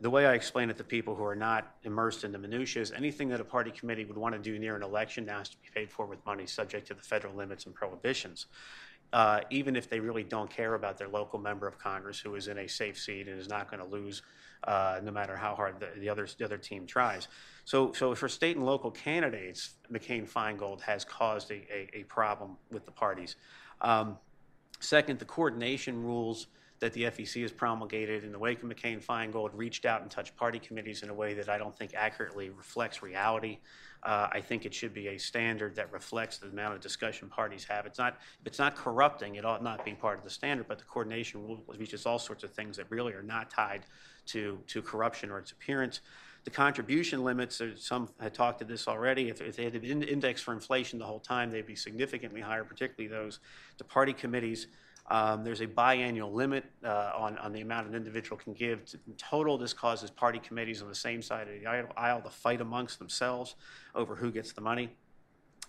The way I explain it to people who are not immersed in the minutiae is anything that a party committee would want to do near an election now has to be paid for with money subject to the federal limits and prohibitions. Uh, even if they really don't care about their local member of Congress who is in a safe seat and is not going to lose uh, no matter how hard the, the, other, the other team tries. So, so for state and local candidates, McCain Feingold has caused a, a, a problem with the parties. Um, second, the coordination rules that the FEC has promulgated in the wake of McCain Feingold reached out and touched party committees in a way that I don't think accurately reflects reality. Uh, I think it should be a standard that reflects the amount of discussion parties have. It's not, it's not corrupting, it ought not be part of the standard, but the coordination rule reaches all sorts of things that really are not tied to, to corruption or its appearance. The contribution limits, some had talked to this already. If, if they had been indexed for inflation the whole time, they'd be significantly higher, particularly those to party committees. Um, there's a biannual limit uh, on, on the amount an individual can give. In total, this causes party committees on the same side of the aisle to fight amongst themselves over who gets the money.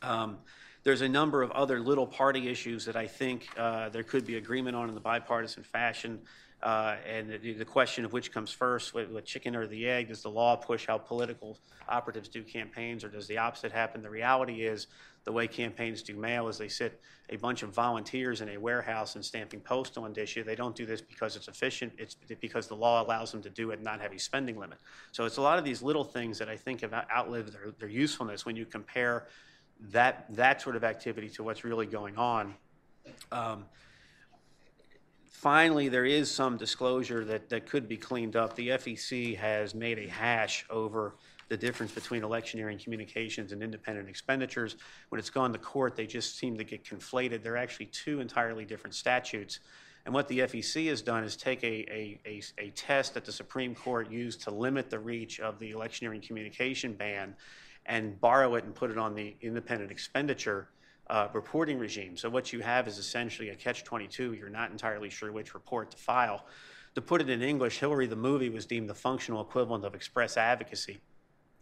Um, there's a number of other little party issues that I think uh, there could be agreement on in the bipartisan fashion. Uh, and the, the, question of which comes first, with, what, chicken or the egg, does the law push how political operatives do campaigns, or does the opposite happen? The reality is, the way campaigns do mail is they sit a bunch of volunteers in a warehouse and stamping post postal indicia. They don't do this because it's efficient. It's because the law allows them to do it and not have a spending limit. So it's a lot of these little things that I think have outlived their, their usefulness when you compare that that sort of activity to what's really going on. Um, finally, there is some disclosure that, that could be cleaned up. The FEC has made a hash over the difference between electioneering communications and independent expenditures. When it's gone to court, they just seem to get conflated. They're actually two entirely different statutes. And what the FEC has done is take a, a, a, a, test that the Supreme Court used to limit the reach of the electioneering communication ban and borrow it and put it on the independent expenditure uh, reporting regime. So what you have is essentially a catch-22. You're not entirely sure which report to file. To put it in English, Hillary the movie was deemed the functional equivalent of express advocacy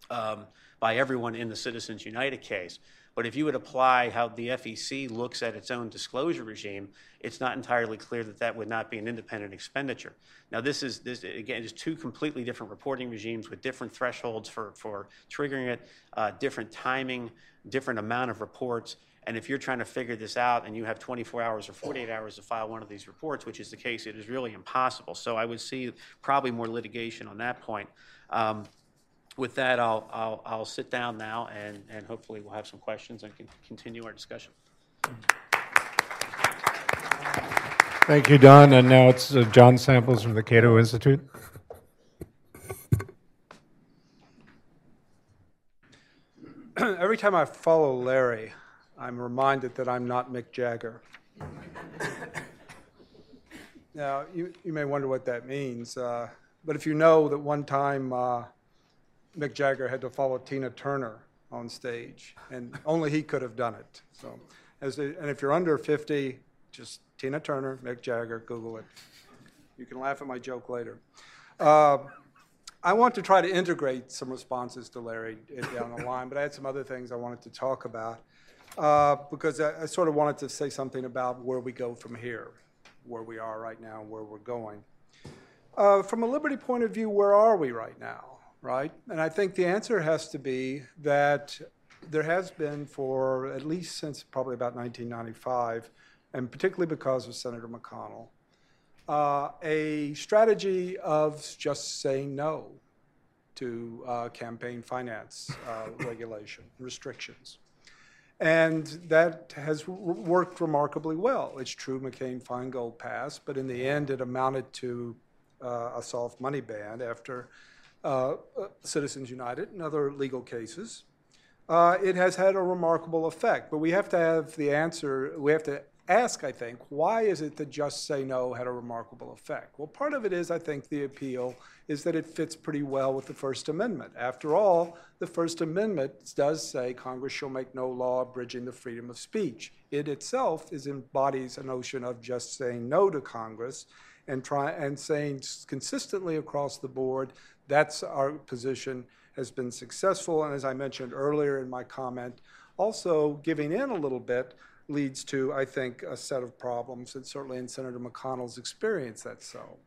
um, by everyone in the Citizens United case. But if you would apply how the FEC looks at its own disclosure regime, it's not entirely clear that that would not be an independent expenditure. Now, this is this again is two completely different reporting regimes with different thresholds for for triggering it, uh, different timing, different amount of reports. And if you're trying to figure this out and you have 24 hours or 48 hours to file one of these reports, which is the case, it is really impossible. So I would see probably more litigation on that point. Um, with that, I'll, I'll, I'll sit down now and, and hopefully we'll have some questions and can continue our discussion. Thank you, Don. And now it's uh, John Samples from the Cato Institute. *clears throat* Every time I follow Larry, I'm reminded that I'm not Mick Jagger. now, you, you may wonder what that means, uh, but if you know that one time uh, Mick Jagger had to follow Tina Turner on stage, and only he could have done it. So, as a, and if you're under 50, just Tina Turner, Mick Jagger, Google it. You can laugh at my joke later. Uh, I want to try to integrate some responses to Larry down the line, but I had some other things I wanted to talk about uh, because I, I, sort of wanted to say something about where we go from here, where we are right now, and where we're going. Uh, from a liberty point of view, where are we right now? right? And I think the answer has to be that there has been for at least since probably about 1995, and particularly because of Senator McConnell, uh, a strategy of just saying no to uh, campaign finance uh, *laughs* regulation restrictions. And that has worked remarkably well. It's true McCain Feingold passed, but in the end, it amounted to uh, a soft money ban after uh, uh, Citizens United and other legal cases, uh, it has had a remarkable effect. But we have to have the answer, we have to ask, I think, why is it that just say no had a remarkable effect? Well, part of it is, I think, the appeal is that it fits pretty well with the First Amendment. After all, the First Amendment does say Congress shall make no law abridging the freedom of speech. It itself is embodies a notion of just saying no to Congress and try and saying consistently across the board that's our position has been successful. And as I mentioned earlier in my comment, also giving in a little bit leads to, I think, a set of problems. And certainly in Senator McConnell's experience, that's so.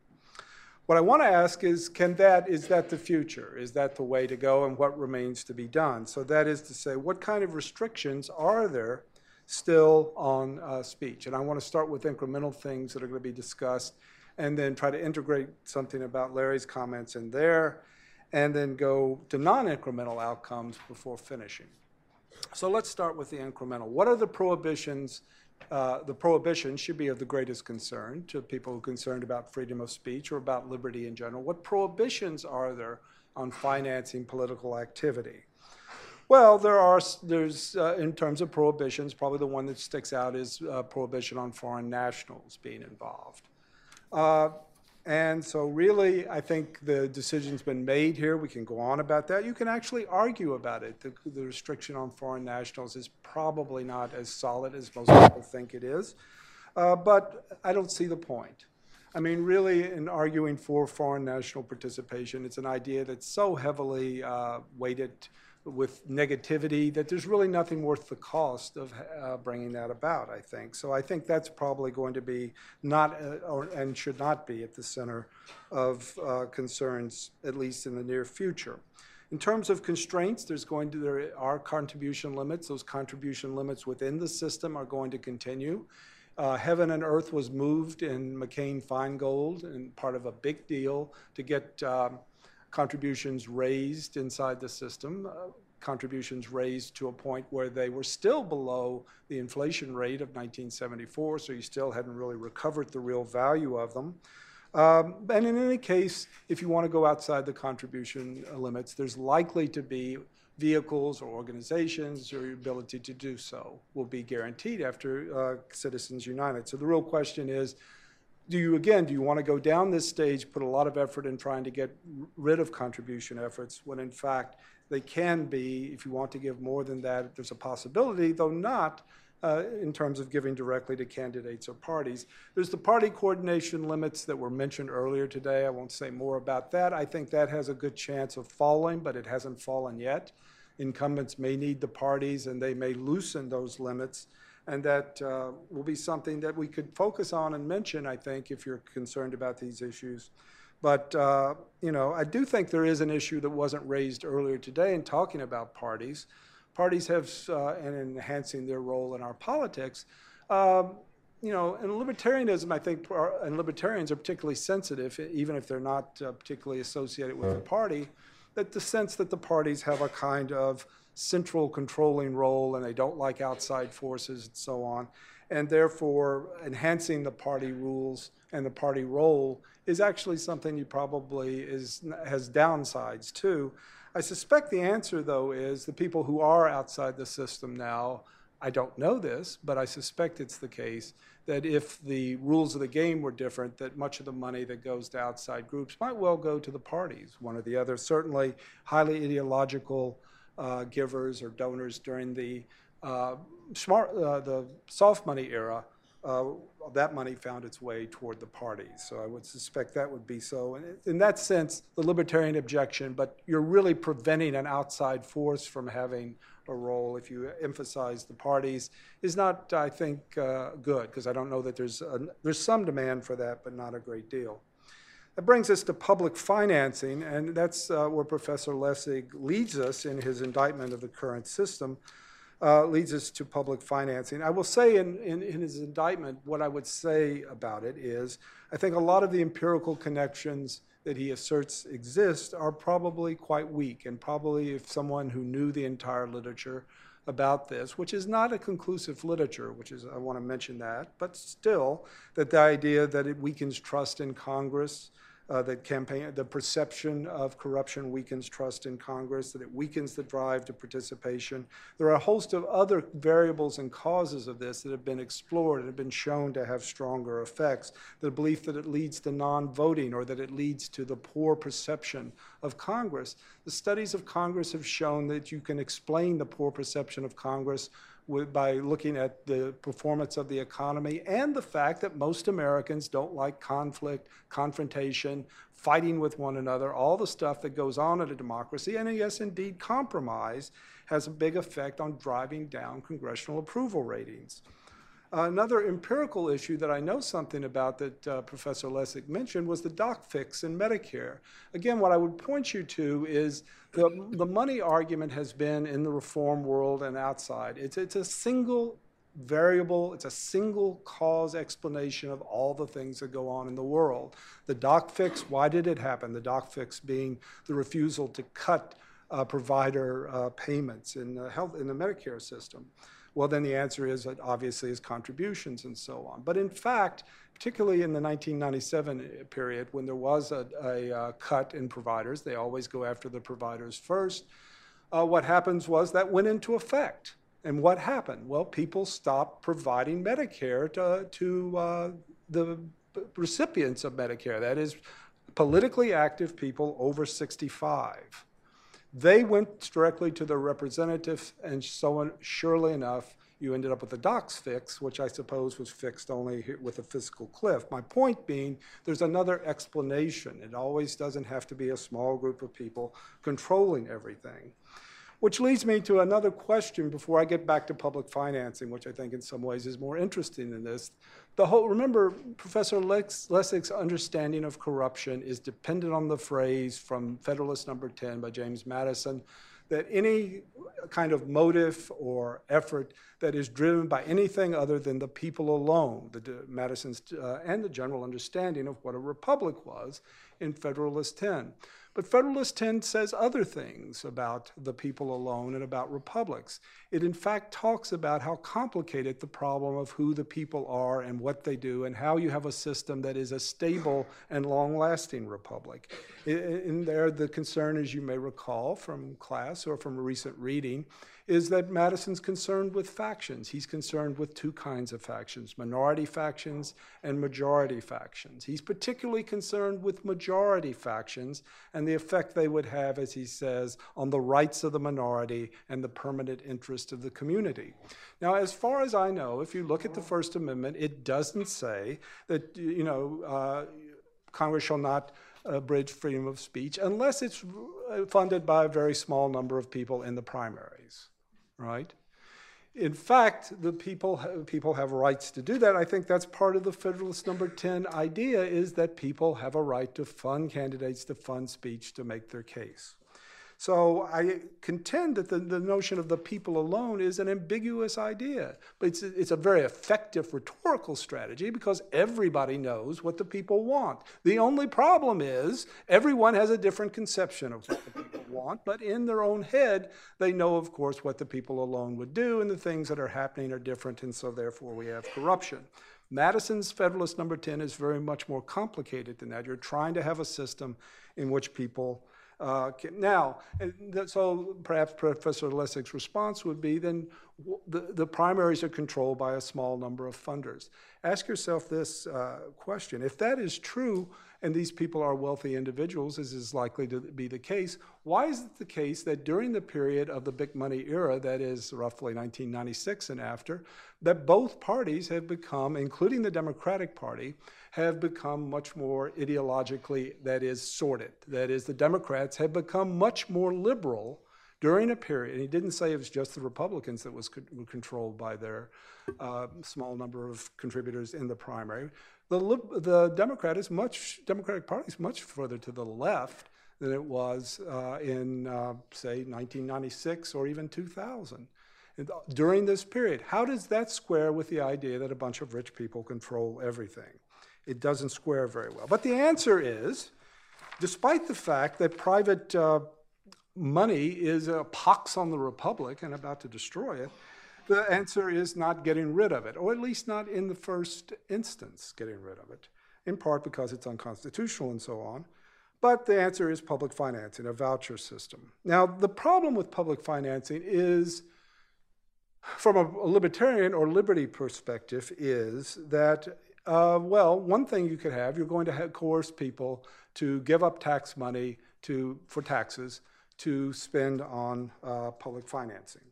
What I want to ask is, can that, is that the future? Is that the way to go? And what remains to be done? So that is to say, what kind of restrictions are there still on uh, speech? And I want to start with incremental things that are going to be discussed and then try to integrate something about Larry's comments in there, and then go to non incremental outcomes before finishing. So let's start with the incremental. What are the prohibitions? Uh, the prohibition should be of the greatest concern to people concerned about freedom of speech or about liberty in general. What prohibitions are there on financing political activity? Well, there are. There's uh, in terms of prohibitions, probably the one that sticks out is uh, prohibition on foreign nationals being involved. And so, really, I think the decision's been made here. We can go on about that. You can actually argue about it. The, the, restriction on foreign nationals is probably not as solid as most people think it is. Uh, but I don't see the point. I mean, really, in arguing for foreign national participation, it's an idea that's so heavily uh, weighted with negativity that there's really nothing worth the cost of uh, bringing that about, I think. So I think that's probably going to be not uh, or, and should not be at the center of uh, concerns, at least in the near future. In terms of constraints, there's going to there are contribution limits. Those contribution limits within the system are going to continue. Uh, heaven and earth was moved in McCain Feingold and part of a big deal to get um, contributions raised inside the system, uh, contributions raised to a point where they were still below the inflation rate of 1974, so you still hadn't really recovered the real value of them. Um, and in any case, if you want to go outside the contribution limits, there's likely to be vehicles or organizations or your ability to do so will be guaranteed after uh, Citizens United. So the real question is, do you, again, do you want to go down this stage, put a lot of effort in trying to get rid of contribution efforts, when in fact they can be, if you want to give more than that, there's a possibility, though not uh, in terms of giving directly to candidates or parties. There's the party coordination limits that were mentioned earlier today. I won't say more about that. I think that has a good chance of falling, but it hasn't fallen yet. Incumbents may need the parties and they may loosen those limits. And that uh, will be something that we could focus on and mention, I think, if you're concerned about these issues. But, uh, you know, I do think there is an issue that wasn't raised earlier today in talking about parties parties have, uh, and enhancing their role in our politics. Um, you know, and libertarianism, I think, and libertarians are particularly sensitive, even if they're not uh, particularly associated with the party, that the sense that the parties have a kind of central controlling role and they don't like outside forces and so on. And therefore, enhancing the party rules and the party role is actually something you probably is, has downsides too. I suspect the answer, though, is the people who are outside the system now. I don't know this, but I suspect it's the case that if the rules of the game were different, that much of the money that goes to outside groups might well go to the parties, one or the other. Certainly, highly ideological uh, givers or donors during the uh, smart, uh, the soft money era uh, that money found its way toward the parties. So I would suspect that would be so. And in that sense, the libertarian objection, but you're really preventing an outside force from having a role if you emphasize the parties, is not, I think, uh, good, because I don't know that there's, a, there's some demand for that, but not a great deal. That brings us to public financing, and that's uh, where Professor Lessig leads us in his indictment of the current system uh, leads us to public financing. I will say in, in, in, his indictment, what I would say about it is I think a lot of the empirical connections that he asserts exist are probably quite weak, and probably if someone who knew the entire literature about this, which is not a conclusive literature, which is, I want to mention that, but still, that the idea that it weakens trust in Congress, uh, that campaign, the perception of corruption weakens trust in Congress, that it weakens the drive to participation. There are a host of other variables and causes of this that have been explored and have been shown to have stronger effects. The belief that it leads to non voting or that it leads to the poor perception of Congress. The studies of Congress have shown that you can explain the poor perception of Congress by looking at the performance of the economy and the fact that most Americans don't like conflict, confrontation, fighting with one another, all the stuff that goes on in a democracy. And yes, indeed, compromise has a big effect on driving down congressional approval ratings. Another empirical issue that I know something about that uh, Professor Lessig mentioned was the doc fix in Medicare. Again, what I would point you to is the, the money argument has been in the reform world and outside. It's, it's a single variable, it's a single cause explanation of all the things that go on in the world. The doc fix, why did it happen? The doc fix being the refusal to cut uh, provider uh, payments in the health in the Medicare system. Well, then the answer is obviously is contributions and so on. But in fact, particularly in the 1997 period when there was a, a uh, cut in providers, they always go after the providers first. Uh, what happens was that went into effect. And what happened? Well, people stopped providing Medicare to, to uh, the recipients of Medicare, that is, politically active people over 65. They went directly to their representative, and so on, surely enough, you ended up with a docs fix, which I suppose was fixed only with a fiscal cliff. My point being, there's another explanation. It always doesn't have to be a small group of people controlling everything. Which leads me to another question before I get back to public financing, which I think in some ways is more interesting than this. The whole, remember, Professor Lex, Lessig's understanding of corruption is dependent on the phrase from Federalist Number 10 by James Madison that any kind of motive or effort that is driven by anything other than the people alone, the Madison's uh, and the general understanding of what a republic was in Federalist 10. But Federalist 10 says other things about the people alone and about republics. It, in fact, talks about how complicated the problem of who the people are and what they do, and how you have a system that is a stable and long lasting republic. In there, the concern, as you may recall from class or from a recent reading, is that Madison's concerned with factions. He's concerned with two kinds of factions minority factions and majority factions. He's particularly concerned with majority factions and the effect they would have, as he says, on the rights of the minority and the permanent interest of the community. Now, as far as I know, if you look at the First Amendment, it doesn't say that, you know, uh, Congress shall not abridge freedom of speech unless it's funded by a very small number of people in the primaries right? In fact, the people people have rights to do that. I think that's part of the Federalist Number Ten idea is that people have a right to fund candidates, to fund speech, to make their case. So I contend that the, the notion of the people alone is an ambiguous idea, but it's, it's a very effective rhetorical strategy because everybody knows what the people want. The only problem is everyone has a different conception of what the people want, but in their own head, they know, of course, what the people alone would do, and the things that are happening are different, and so therefore we have corruption. Madison's Federalist number 10 is very much more complicated than that. You're trying to have a system in which people uh, now, so perhaps Professor Lessig's response would be then the, the primaries are controlled by a small number of funders. Ask yourself this uh, question. If that is true, and these people are wealthy individuals, as is likely to be the case, why is it the case that during the period of the big money era, that is roughly 1996 and after, that both parties have become, including the Democratic Party, have become much more ideologically, that is, sorted. That is, the Democrats have become much more liberal during a period, and he didn't say it was just the Republicans that was co- controlled by their uh, small number of contributors in the primary. The, the Democrat is much, Democratic Party is much further to the left than it was uh, in, uh, say, 1996 or even 2000. And during this period, how does that square with the idea that a bunch of rich people control everything? it doesn't square very well. But the answer is despite the fact that private uh, money is a pox on the republic and about to destroy it, the answer is not getting rid of it, or at least not in the first instance getting rid of it, in part because it's unconstitutional and so on. But the answer is public financing, a voucher system. Now, the problem with public financing is, from a libertarian or liberty perspective, is that uh, well, one thing you could have, you're going to coerce people to give up tax money to, for taxes to spend on uh, public financing.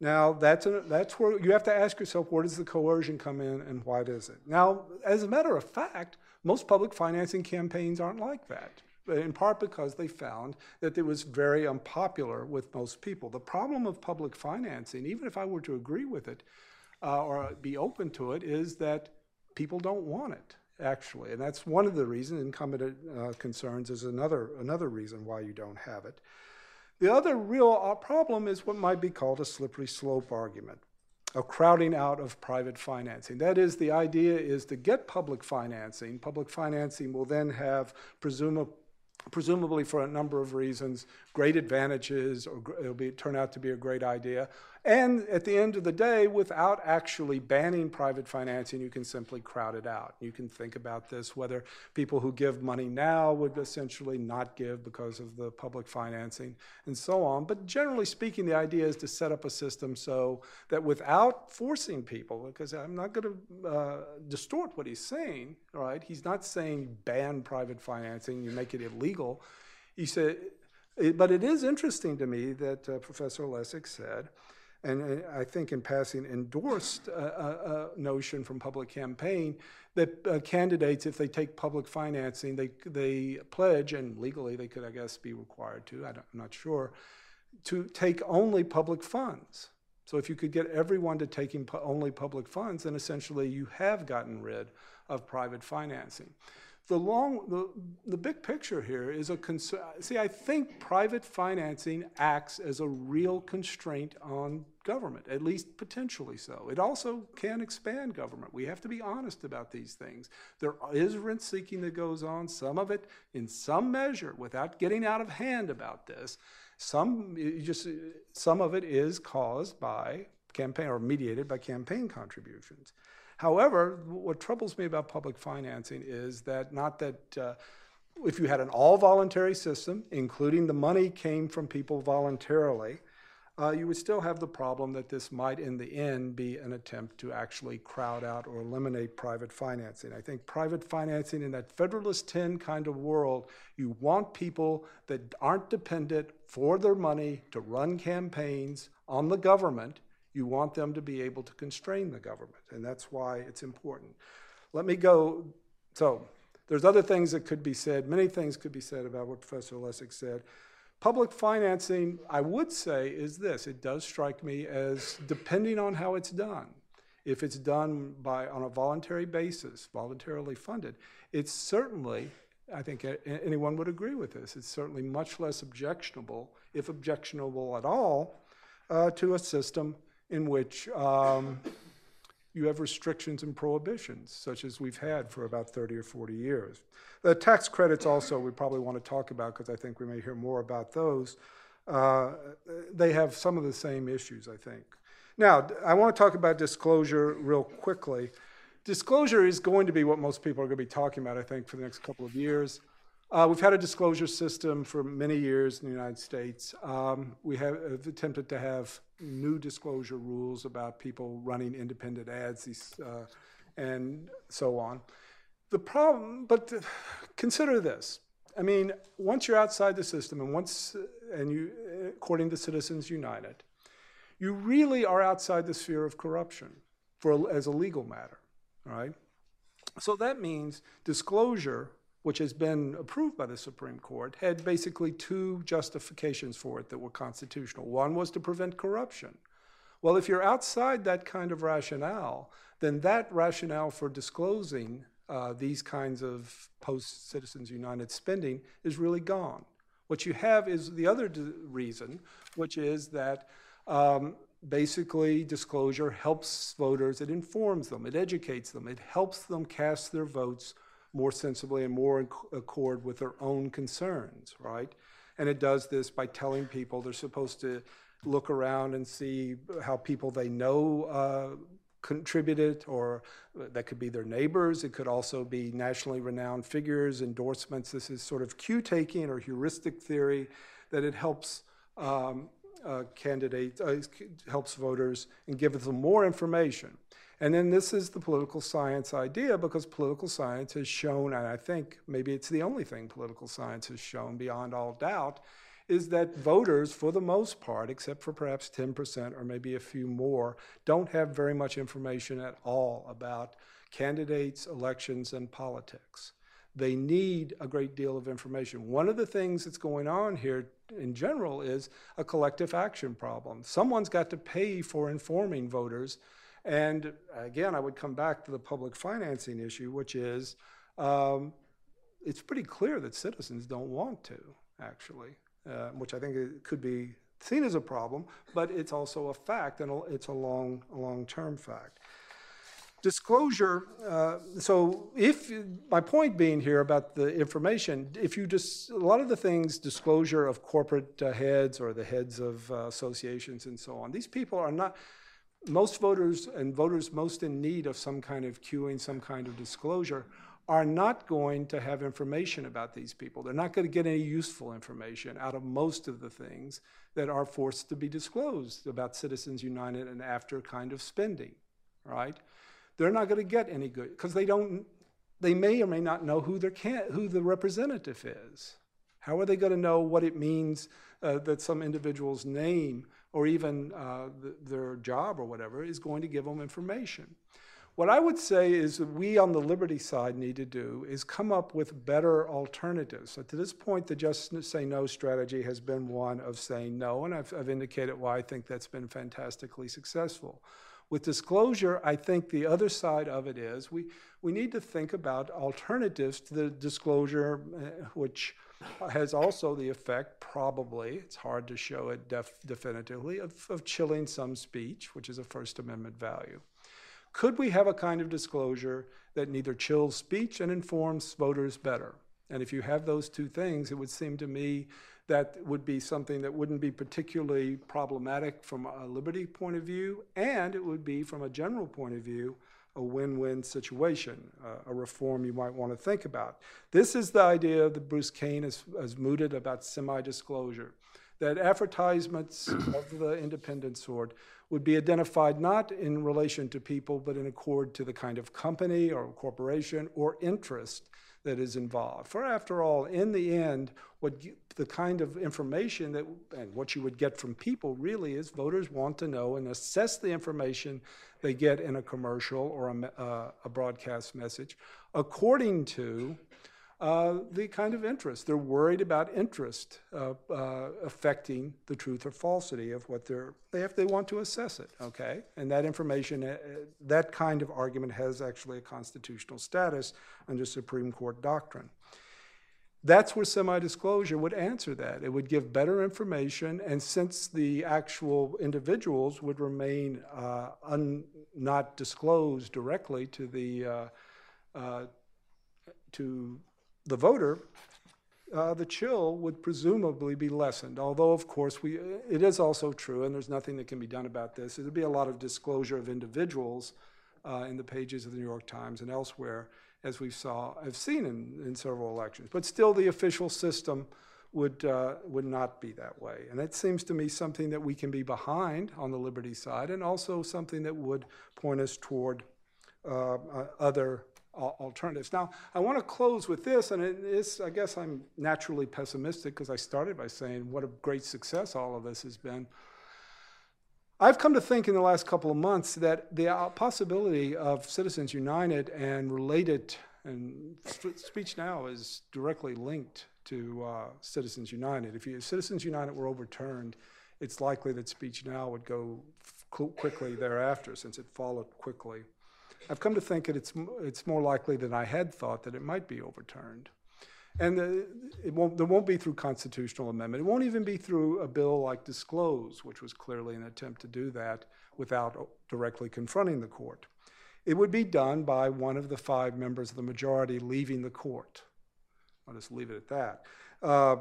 Now, that's, a, that's where you have to ask yourself where does the coercion come in and why does it? Now, as a matter of fact, most public financing campaigns aren't like that, in part because they found that it was very unpopular with most people. The problem of public financing, even if I were to agree with it uh, or be open to it, is that people don't want it actually, and that's one of the reasons. Incumbent uh, concerns is another another reason why you don't have it. The other real uh, problem is what might be called a slippery slope argument, a crowding out of private financing. That is, the idea is to get public financing. Public financing will then have presumably presumably for a number of reasons, great advantages, or it'll be, turn out to be a great idea, and at the end of the day, without actually banning private financing, you can simply crowd it out. You can think about this whether people who give money now would essentially not give because of the public financing and so on. But generally speaking, the idea is to set up a system so that without forcing people, because I'm not going to uh, distort what he's saying, right? He's not saying ban private financing, you make it illegal. He said, but it is interesting to me that uh, Professor Lessig said and uh, I think in passing endorsed a, a notion from public campaign that uh, candidates, if they take public financing, they, they pledge, and legally they could, I guess, be required to, I am not sure, to take only public funds. So if you could get everyone to taking pu- only public funds, then essentially you have gotten rid of private financing the long the, the big picture here is a concern see i think private financing acts as a real constraint on government at least potentially so. It also can expand government. We have to be honest about these things. There is rent seeking that goes on some of it in some measure without getting out of hand about this. Some just some of it is caused by campaign or mediated by campaign contributions However, what troubles me about public financing is that not that uh, if you had an all voluntary system, including the money came from people voluntarily, uh, you would still have the problem that this might, in the end, be an attempt to actually crowd out or eliminate private financing. I think private financing in that Federalist 10 kind of world, you want people that aren't dependent for their money to run campaigns on the government. You want them to be able to constrain the government, and that's why it's important. Let me go. So, there's other things that could be said. Many things could be said about what Professor Lessig said. Public financing, I would say, is this. It does strike me as depending on how it's done. If it's done by on a voluntary basis, voluntarily funded, it's certainly, I think anyone would agree with this, it's certainly much less objectionable, if objectionable at all, uh, to a system in which um, you have restrictions and prohibitions, such as we've had for about 30 or 40 years. The tax credits also we probably want to talk about because I think we may hear more about those. Uh, they have some of the same issues, I think. Now, I want to talk about disclosure real quickly. Disclosure is going to be what most people are going to be talking about, I think, for the next couple of years. Uh, we've had a disclosure system for many years in the United States. Um, we have attempted to have new disclosure rules about people running independent ads these, uh, and so on. The problem, but consider this. I mean, once you're outside the system, and once, and you, according to Citizens United, you really are outside the sphere of corruption for as a legal matter, right? So that means disclosure which has been approved by the Supreme Court, had basically two justifications for it that were constitutional. One was to prevent corruption. Well, if you're outside that kind of rationale, then that rationale for disclosing uh, these kinds of post Citizens United spending is really gone. What you have is the other reason, which is that um, basically disclosure helps voters, it informs them, it educates them, it helps them cast their votes more sensibly and more in accord with their own concerns, right? And it does this by telling people they're supposed to look around and see how people they know uh, contributed, or that could be their neighbors. It could also be nationally renowned figures, endorsements. This is sort of cue taking or heuristic theory that it helps um, uh, candidates, uh, helps voters and gives them more information. And then this is the political science idea because political science has shown, and I think maybe it's the only thing political science has shown beyond all doubt, is that voters, for the most part, except for perhaps 10% or maybe a few more, don't have very much information at all about candidates, elections, and politics. They need a great deal of information. One of the things that's going on here in general is a collective action problem. Someone's got to pay for informing voters and again, I would come back to the public financing issue, which is um, it's pretty clear that citizens don't want to, actually, uh, which I think could be seen as a problem, but it's also a fact, and it's a long, long-term fact. Disclosure. Uh, so, if my point being here about the information, if you just a lot of the things, disclosure of corporate uh, heads or the heads of uh, associations and so on, these people are not most voters and voters most in need of some kind of cueing, some kind of disclosure, are not going to have information about these people. They're not going to get any useful information out of most of the things that are forced to be disclosed about Citizens United and after kind of spending, right? They're not going to get any good because they don't. They may or may not know who their can, who the representative is. How are they going to know what it means uh, that some individual's name or even uh, the, their job or whatever is going to give them information. What I would say is that we on the liberty side need to do is come up with better alternatives. So to this point, the just say no strategy has been one of saying no, and I've, I've indicated why I think that's been fantastically successful. With disclosure, I think the other side of it is we, we need to think about alternatives to the disclosure, uh, which has also the effect, probably, it's hard to show it def- definitively, of, of chilling some speech, which is a First Amendment value. Could we have a kind of disclosure that neither chills speech and informs voters better? And if you have those two things, it would seem to me that would be something that wouldn't be particularly problematic from a liberty point of view, and it would be, from a general point of view, a win-win situation, uh, a reform you might want to think about. This is the idea that Bruce Cain has, has mooted about semi-disclosure, that advertisements *clears throat* of the independent sort would be identified not in relation to people, but in accord to the kind of company or corporation or interest that is involved. For after all, in the end, what you, the kind of information that and what you would get from people really is voters want to know and assess the information they get in a commercial or a, uh, a broadcast message according to uh, the kind of interest. They're worried about interest uh, uh, affecting the truth or falsity of what they're, they have, they want to assess it, okay? And that information, uh, that kind of argument has actually a constitutional status under Supreme Court doctrine. That's where semi disclosure would answer that. It would give better information, and since the actual individuals would remain uh, un, not disclosed directly to the uh, uh, to the voter, uh, the chill would presumably be lessened. Although, of course, we, it is also true, and there's nothing that can be done about this. There'd be a lot of disclosure of individuals uh, in the pages of the New York Times and elsewhere, as we saw, have seen in, in several elections. But still, the official system would uh, would not be that way, and it seems to me something that we can be behind on the liberty side, and also something that would point us toward uh, uh, other alternatives. Now, I want to close with this, and it is, I guess I'm naturally pessimistic because I started by saying what a great success all of this has been. I've come to think in the last couple of months that the possibility of Citizens United and related, and Speech Now is directly linked to uh, Citizens United. If, you, if Citizens United were overturned, it's likely that Speech Now would go quickly thereafter, since it followed quickly. I've come to think that it's, it's more likely than I had thought that it might be overturned. And it won't, there won't be through constitutional amendment. It won't even be through a bill like Disclose, which was clearly an attempt to do that without directly confronting the court. It would be done by one of the five members of the majority leaving the court. I'll just leave it at that. Uh,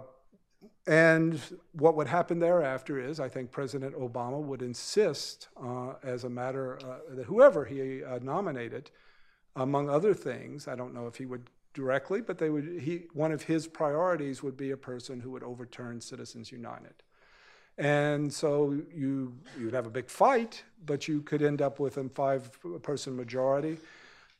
and what would happen thereafter is, I think President Obama would insist, uh, as a matter uh, that whoever he uh, nominated, among other things, I don't know if he would directly, but they would. He one of his priorities would be a person who would overturn Citizens United, and so you you'd have a big fight, but you could end up with a five-person majority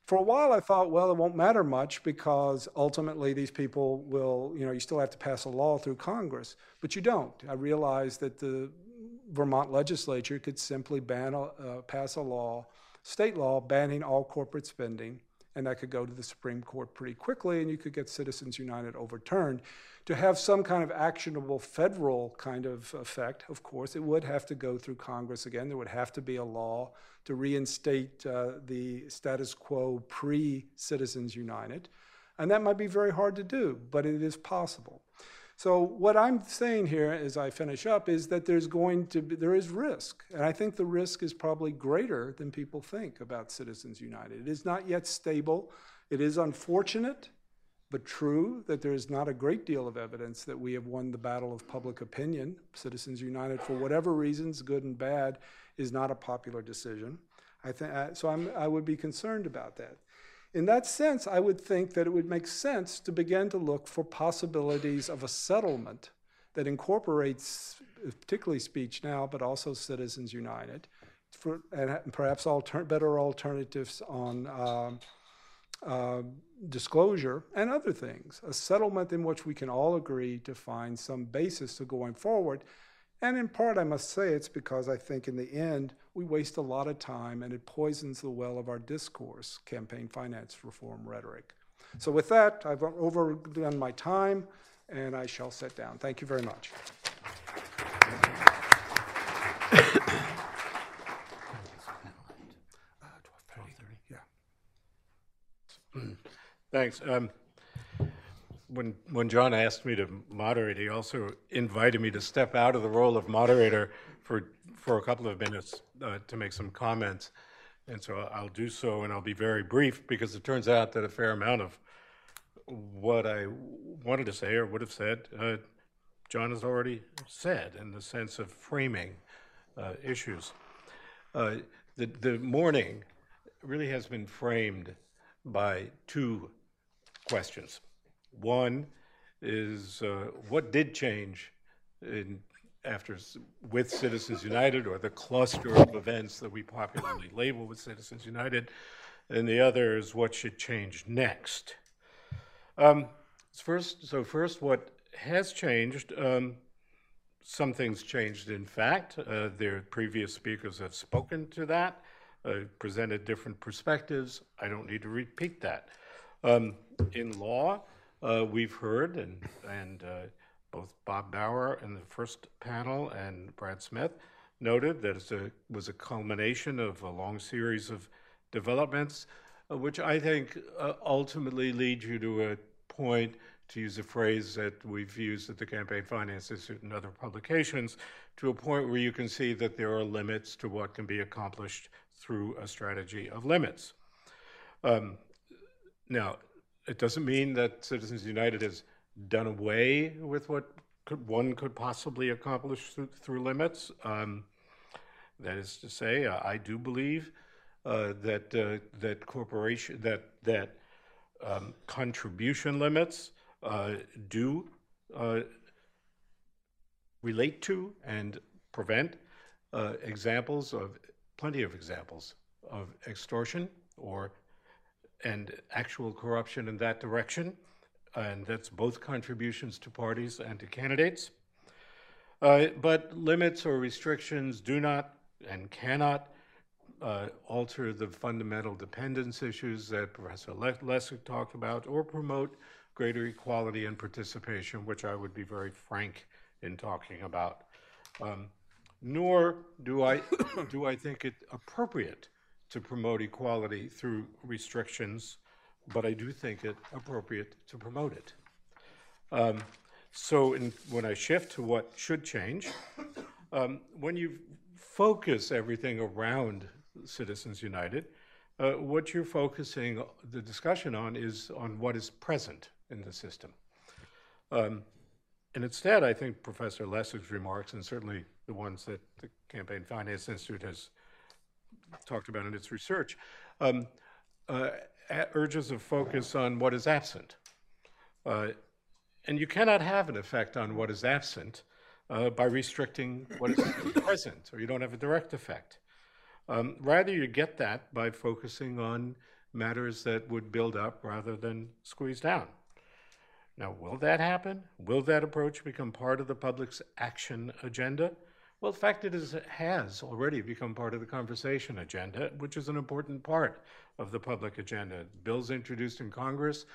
for a while I thought, well, it won't matter much because ultimately these people will, you know, you still have to pass a law through Congress, but you don't. I realized that the Vermont legislature could simply ban a, uh, pass a law, state law, banning all corporate spending, and that could go to the Supreme Court pretty quickly, and you could get Citizens United overturned. To have some kind of actionable federal kind of effect, of course, it would have to go through Congress again. There would have to be a law to reinstate uh, the status quo pre Citizens United. And that might be very hard to do, but it is possible. So what I'm saying here as I finish up is that there's going to be there is risk. And I think the risk is probably greater than people think about Citizens United. It is not yet stable. It is unfortunate but true that there is not a great deal of evidence that we have won the battle of public opinion. Citizens United, for whatever reasons, good and bad, is not a popular decision. I think uh, so. I'm, I would be concerned about that. In that sense, I would think that it would make sense to begin to look for possibilities of a settlement that incorporates, particularly Speech Now, but also Citizens United, for, and perhaps alter, better alternatives on. Uh, disclosure, and other things. A settlement in which we can all agree to find some basis to going forward. And in part, I must say it's because I think in the end, we waste a lot of time and it poisons the well of our discourse, campaign finance reform rhetoric. So, with that, I've overdone my time and I shall sit down. Thank you very much. Thanks. Um, when, when John asked me to moderate, he also invited me to step out of the role of moderator for, for a couple of minutes uh, to make some comments. And so I'll do so, and I'll be very brief because it turns out that a fair amount of what I wanted to say or would have said, uh, John has already said in the sense of framing uh, issues. Uh, the, the morning really has been framed by two questions. One is uh, what did change in after, with Citizens United, or the cluster of events that we popularly label with Citizens United, and the other is what should change next. Um, First, so first, what has changed, um, some things changed, in fact. Uh, Their previous speakers have spoken to that, uh, presented different perspectives. I don't need to repeat that. Um, In law, uh, we've heard, and, and uh, both Bob Bauer in the first panel and Brad Smith noted that it was a culmination of a long series of developments, uh, which I think uh, ultimately lead you to a point, to use a phrase that we've used at the Campaign Finance Institute and other publications, to a point where you can see that there are limits to what can be accomplished through a strategy of limits. Um, now, it doesn't mean that Citizens United has done away with what could, one could possibly accomplish through, through limits. Um, that is to say, uh, I do believe uh, that uh, that corporation that that um, contribution limits uh, do uh, relate to and prevent uh, examples of plenty of examples of extortion or and actual corruption in that direction, and that's both contributions to parties and to candidates. Uh, but limits or restrictions do not and cannot uh, alter the fundamental dependence issues that Professor Le- Lessig talked about or promote greater equality and participation, which I would be very frank in talking about. Um, nor do I, *coughs* do I think it appropriate to promote equality through restrictions, but I do think it appropriate to promote it. Um, so in, when I shift to what should change, um, when you focus everything around Citizens United, uh, what you're focusing the discussion on is on what is present in the system. Um, and instead, I think Professor Lessig's remarks, and certainly the ones that the Campaign Finance Institute has talked about in its research, um, uh, urges a focus on what is absent. Uh, and you cannot have an effect on what is absent uh, by restricting what is *coughs* present, or you don't have a direct effect. Um, rather, you get that by focusing on matters that would build up rather than squeeze down. Now, will that happen? Will that approach become part of the public's action agenda? Well, the fact it is, it has already become part of the conversation agenda, which is an important part of the public agenda. Bills introduced in Congress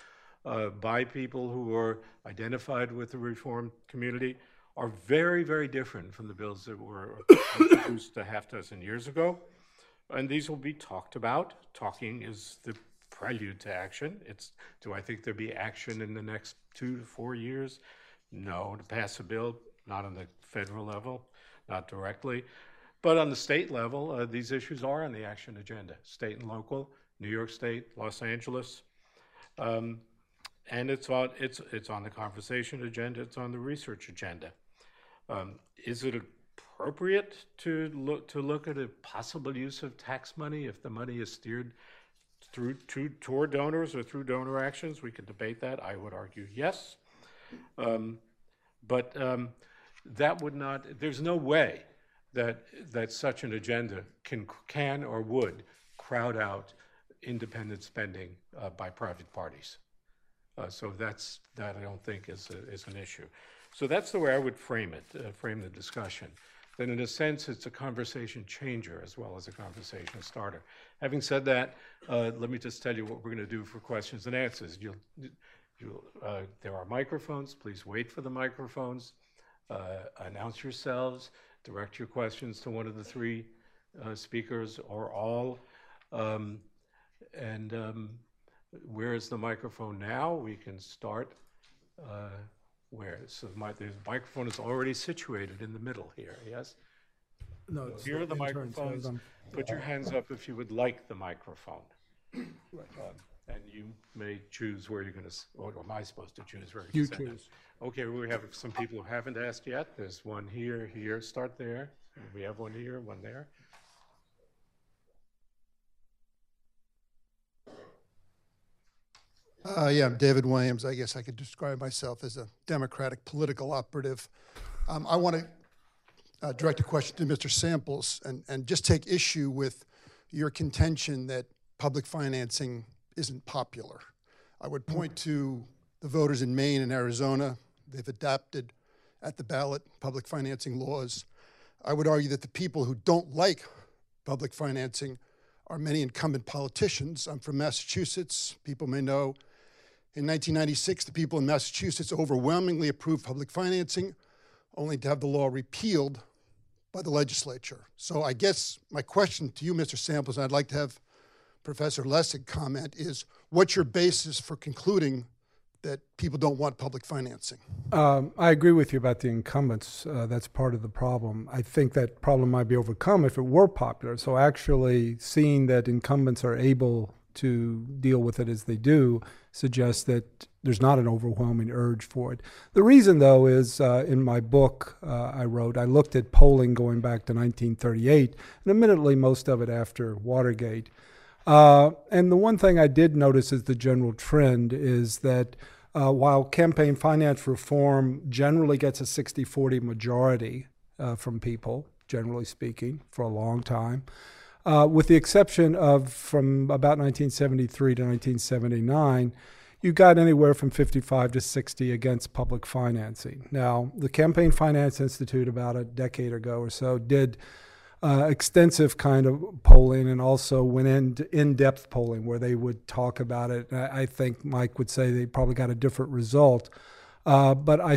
uh, by people who are identified with the reform community are very, very different from the bills that were introduced a half dozen years ago. And these will be talked about. Talking is the prelude to action. It's, do I think there'll be action in the next two to four years? No, to pass a bill, not on the federal level, not directly. But on the state level, uh, these issues are on the action agenda, state and local, New York State, Los Angeles. Um, and it's on, it's, it's on the conversation agenda, it's on the research agenda. Um, is it appropriate to look, to look at a possible use of tax money if the money is steered through to, toward donors or through donor actions? We could debate that. I would argue yes. Um, but um, that would not, there's no way that, that such an agenda can, can or would crowd out independent spending uh, by private parties. Uh, so that's, that I don't think is, a, is an issue. So that's the way I would frame it, uh, frame the discussion. Then in a sense, it's a conversation changer as well as a conversation starter. Having said that, uh, let me just tell you what we're going to do for questions and answers. You'll, you'll, uh, there are microphones. Please wait for the microphones. Uh, announce yourselves. Direct your questions to one of the three speakers or all. Um, and um, where is the microphone now? We can start uh, where? So my, the microphone is already situated in the middle here, yes? No, it's Here are the intern, so microphones. I'm- Put your hands up if you would like the microphone. Um, And you may choose where you're going to, or am I supposed to choose where You to send it? choose. Okay, we have some people who haven't asked yet. There's one here, here, start there. We have one here, one there. Uh, yeah, I'm David Williams. I guess I could describe myself as a Democratic political operative. Um, I want to uh, direct a question to Mr. Samples and, and just take issue with your contention that public financing isn't popular. I would point to the voters in Maine and Arizona. They've adopted at the ballot public financing laws. I would argue that the people who don't like public financing are many incumbent politicians. I'm from Massachusetts. People may know in 1996, the people in Massachusetts overwhelmingly approved public financing, only to have the law repealed by the legislature. So I guess my question to you, Mr. Samples, and I'd like to have Professor Lessig comment, is what's your basis for concluding that people don't want public financing? Um, I agree with you about the incumbents. Uh, that's part of the problem. I think that problem might be overcome if it were popular. So actually seeing that incumbents are able to deal with it as they do suggests that there's not an overwhelming urge for it. The reason, though, is uh, in my book uh, I wrote, I looked at polling going back to 1938, and admittedly, most of it after Watergate. Uh, and the one thing I did notice as the general trend is that uh, while campaign finance reform generally gets a 60 40 majority uh, from people, generally speaking, for a long time, uh, with the exception of from about 1973 to 1979, you got anywhere from 55 to 60 against public financing. Now, the Campaign Finance Institute, about a decade ago or so, did uh, extensive kind of polling and also went into in-depth polling where they would talk about it. I, I think Mike would say they probably got a different result. Uh, but I,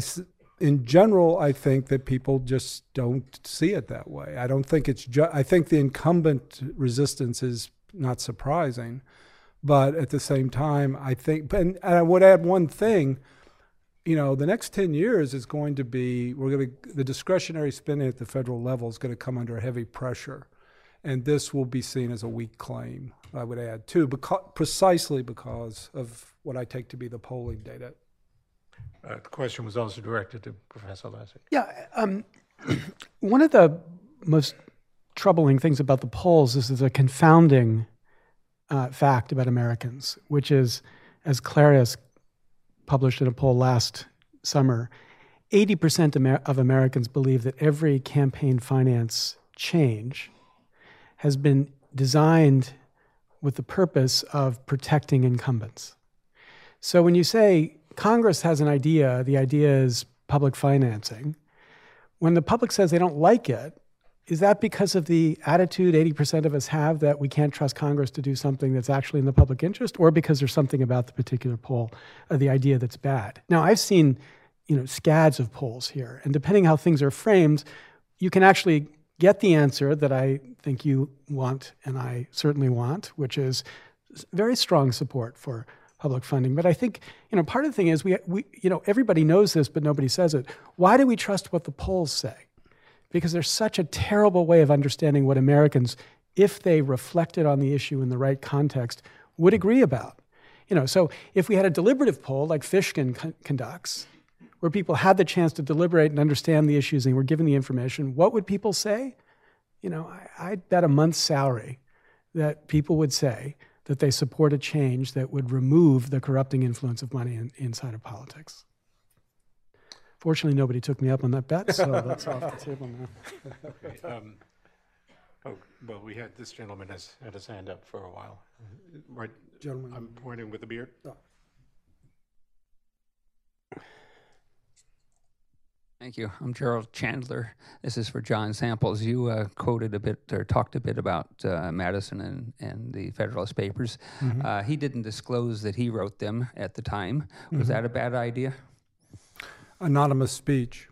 in general, I think that people just don't see it that way. I don't think it's I think the incumbent resistance is not surprising. But at the same time, I think, and, and I would add one thing you know, the next 10 years is going to be, we're going to, the discretionary spending at the federal level is going to come under heavy pressure. And this will be seen as a weak claim, I would add, too, because, precisely because of what I take to be the polling data. Uh, the question was also directed to Professor Lessig. Yeah, um, *clears throat* one of the most troubling things about the polls is there's a confounding uh, fact about Americans, which is, as Clarus published in a poll last summer, 80% of Americans believe that every campaign finance change has been designed with the purpose of protecting incumbents. So when you say Congress has an idea, the idea is public financing, when the public says they don't like it, is that because of the attitude 80% of us have that we can't trust Congress to do something that's actually in the public interest, or because there's something about the particular poll or the idea that's bad? Now, I've seen you know, scads of polls here, and depending how things are framed, you can actually get the answer that I think you want and I certainly want, which is very strong support for public funding. But I think you know part of the thing is we, we you know everybody knows this, but nobody says it. Why do we trust what the polls say? because there's such a terrible way of understanding what Americans, if they reflected on the issue in the right context, would agree about. You know, so if we had a deliberative poll like Fishkin con- conducts, where people had the chance to deliberate and understand the issues and were given the information, what would people say? You know, I, I'd bet a month's salary that people would say that they support a change that would remove the corrupting influence of money in, inside of politics. Fortunately, nobody took me up on that bet, so *laughs* that's off the table now. Um, oh, well, we had, this gentleman has had his hand up for a while. Right, Gentleman. I'm pointing with the beard. Thank you. I'm Gerald Chandler. This is for John Samples. You uh, quoted a bit or talked a bit about uh, Madison and, and the Federalist Papers. Uh, he didn't disclose that he wrote them at the time. Was that a bad idea? Anonymous speech.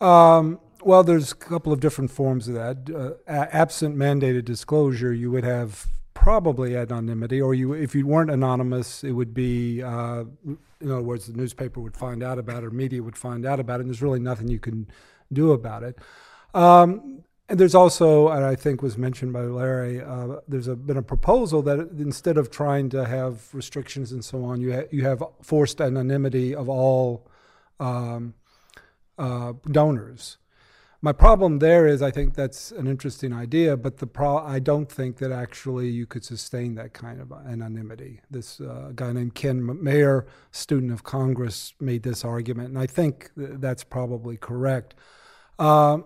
Um, well, there's a couple of different forms of that. Uh, a- absent mandated disclosure, you would have probably anonymity, or you, if you weren't anonymous, it would be, uh, in other words, the newspaper would find out about it, or media would find out about it, and there's really nothing you can do about it. Um, and there's also, and I think was mentioned by Larry, uh, there's a, been a proposal that instead of trying to have restrictions and so on, you ha- you have forced anonymity of all um, uh, donors. My problem there is I think that's an interesting idea, but the pro- I don't think that actually you could sustain that kind of anonymity. This uh, guy named Ken Mayer, student of Congress, made this argument, and I think th- that's probably correct. Um,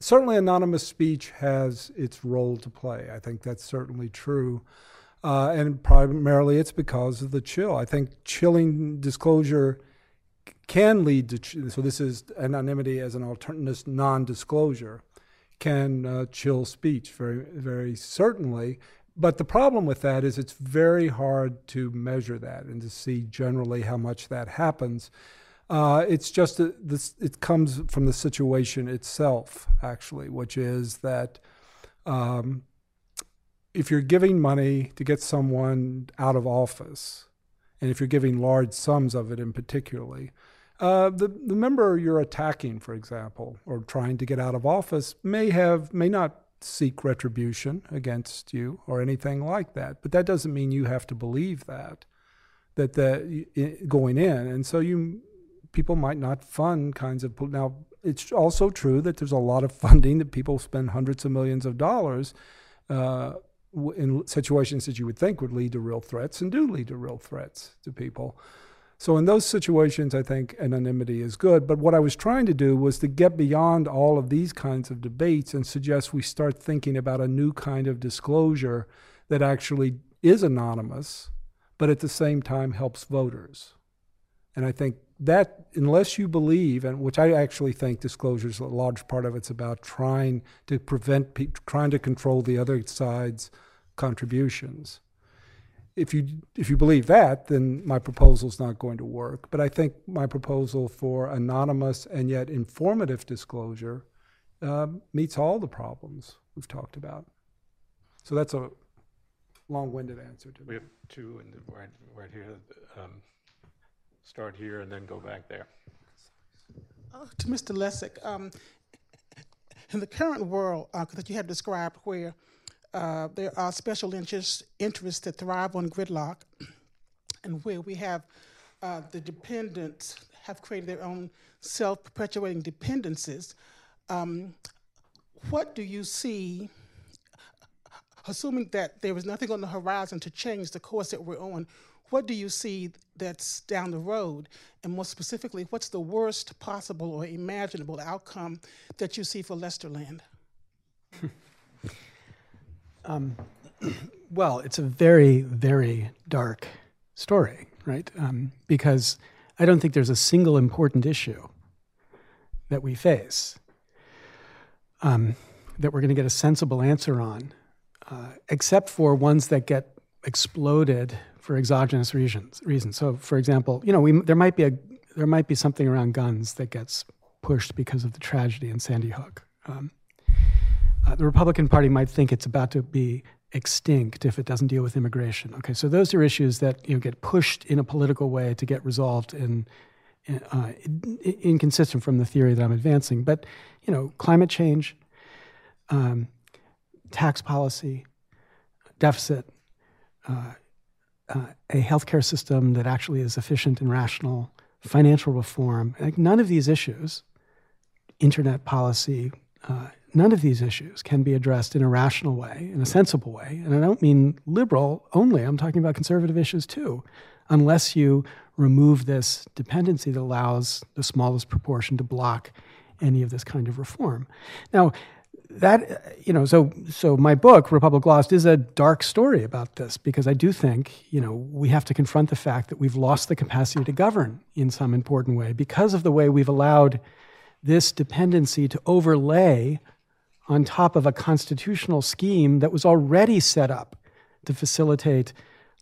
certainly anonymous speech has its role to play. I think that's certainly true. Uh, and primarily it's because of the chill. I think chilling disclosure can lead to, so this is anonymity as an alternative non disclosure, can uh, chill speech very, very certainly. But the problem with that is it's very hard to measure that and to see generally how much that happens. Uh, it's just a, this, it comes from the situation itself, actually, which is that um, if you're giving money to get someone out of office, and if you're giving large sums of it in particularly, uh, the, the member you're attacking, for example, or trying to get out of office may have may not seek retribution against you or anything like that. But that doesn't mean you have to believe that that the going in, and so you people might not fund kinds of now. It's also true that there's a lot of funding that people spend hundreds of millions of dollars uh, in situations that you would think would lead to real threats and do lead to real threats to people. So in those situations, I think anonymity is good. But what I was trying to do was to get beyond all of these kinds of debates and suggest we start thinking about a new kind of disclosure that actually is anonymous, but at the same time helps voters. And I think that, unless you believe, and which I actually think disclosure is a large part of it's about trying to prevent, trying to control the other side's contributions if you if you believe that, then my proposal is not going to work. But I think my proposal for anonymous and yet informative disclosure uh, meets all the problems we've talked about. So that's a long-winded answer to We have two in the, right, right here. Um, start here and then go back there. Uh, to Mr. Lessig, um, in the current world uh, that you have described, where uh, there are special interests, interests that thrive on gridlock, and where we have uh, the dependents have created their own self-perpetuating dependencies. Um, what do you see, assuming that there is nothing on the horizon to change the course that we're on, what do you see that's down the road? And more specifically, what's the worst possible or imaginable outcome that you see for Lesterland? *laughs* Um, *clears throat* well, it's a very, very dark story, right? Um, because I don't think there's a single important issue that we face um, that we're going to get a sensible answer on, uh, except for ones that get exploded for exogenous reasons. Reasons. So, for example, you know, we, there might be a there might be something around guns that gets pushed because of the tragedy in Sandy Hook. Um, uh, the Republican Party might think it's about to be extinct if it doesn't deal with immigration. Okay, so those are issues that you know get pushed in a political way to get resolved in, uh, inconsistent from the theory that I'm advancing. But you know, climate change, um, tax policy, deficit, uh, uh, a healthcare system that actually is efficient and rational, financial reform. Like none of these issues, internet policy. Uh, none of these issues can be addressed in a rational way, in a sensible way. And I don't mean liberal only, I'm talking about conservative issues too, unless you remove this dependency that allows the smallest proportion to block any of this kind of reform. Now, that you know so so my book republic lost is a dark story about this because i do think you know we have to confront the fact that we've lost the capacity to govern in some important way because of the way we've allowed this dependency to overlay on top of a constitutional scheme that was already set up to facilitate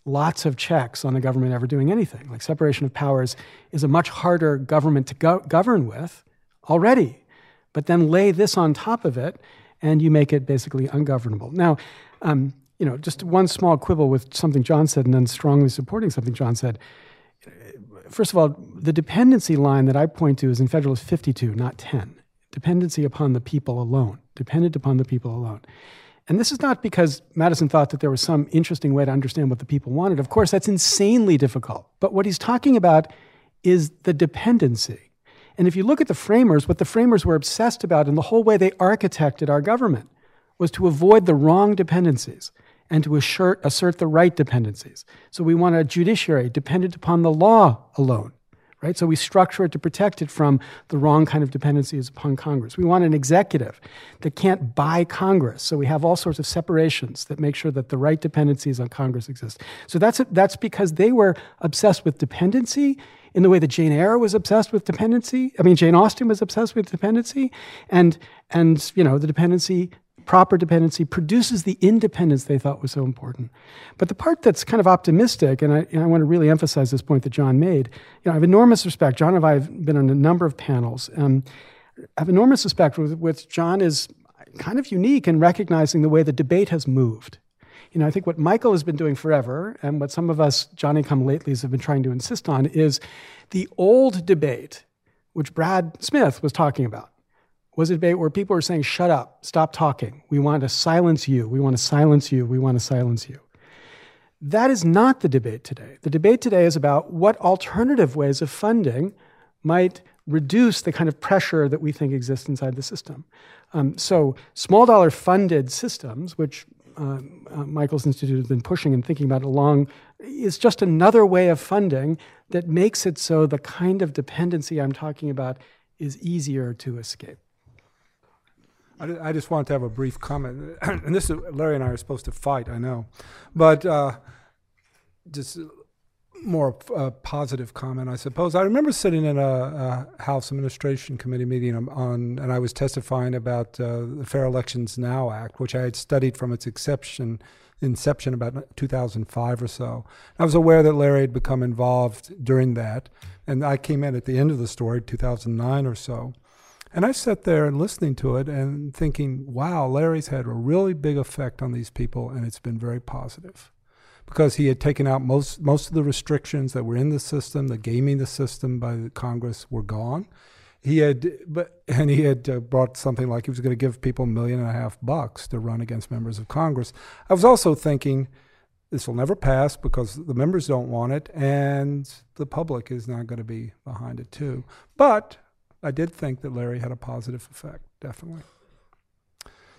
lots of checks on the government ever doing anything. Like separation of powers is a much harder government to go- govern with already. But then lay this on top of it, and you make it basically ungovernable. Now, um, you know, just one small quibble with something John said, and then strongly supporting something John said. First of all, the dependency line that I point to is in Federalist 52, not 10 dependency upon the people alone, dependent upon the people alone. And this is not because Madison thought that there was some interesting way to understand what the people wanted. Of course, that's insanely difficult. But what he's talking about is the dependency. And if you look at the framers, what the framers were obsessed about and the whole way they architected our government was to avoid the wrong dependencies and to assert, assert the right dependencies. So we want a judiciary dependent upon the law alone right? So we structure it to protect it from the wrong kind of dependencies upon Congress. We want an executive that can't buy Congress. So we have all sorts of separations that make sure that the right dependencies on Congress exist. So that's, that's because they were obsessed with dependency in the way that Jane Eyre was obsessed with dependency. I mean, Jane Austen was obsessed with dependency, and and you know the dependency proper dependency produces the independence they thought was so important. But the part that's kind of optimistic, and I, and I, want to really emphasize this point that John made, you know, I have enormous respect. John and I have been on a number of panels. Um, I have enormous respect with, with John is kind of unique in recognizing the way the debate has moved. You know, I think what Michael has been doing forever, and what some of us Johnny come latelys have been trying to insist on, is the old debate, which Brad Smith was talking about was a debate where people were saying, shut up, stop talking. We want to silence you. We want to silence you. We want to silence you. That is not the debate today. The debate today is about what alternative ways of funding might reduce the kind of pressure that we think exists inside the system. Um, so, small dollar funded systems, which uh, uh, Michael's Institute has been pushing and thinking about along, is just another way of funding that makes it so the kind of dependency I'm talking about is easier to escape. I, I just wanted to have a brief comment, *clears throat* and this is, Larry and I are supposed to fight, I know, but uh, just more uh, positive comment, I suppose. I remember sitting in a, a, House Administration Committee meeting on, and I was testifying about uh, the Fair Elections Now Act, which I had studied from its inception, inception about 2005 or so. I was aware that Larry had become involved during that, and I came in at the end of the story, 2009 or so. And I sat there and listening to it and thinking, wow, Larry's had a really big effect on these people, and it's been very positive. Because he had taken out most, most of the restrictions that were in the system, the gaming the system by the Congress were gone. He had, but, and he had uh, brought something like he was going to give people a million and a half bucks to run against members of Congress. I was also thinking, this will never pass because the members don't want it, and the public is not going to be behind it too. But I did think that Larry had a positive effect, definitely.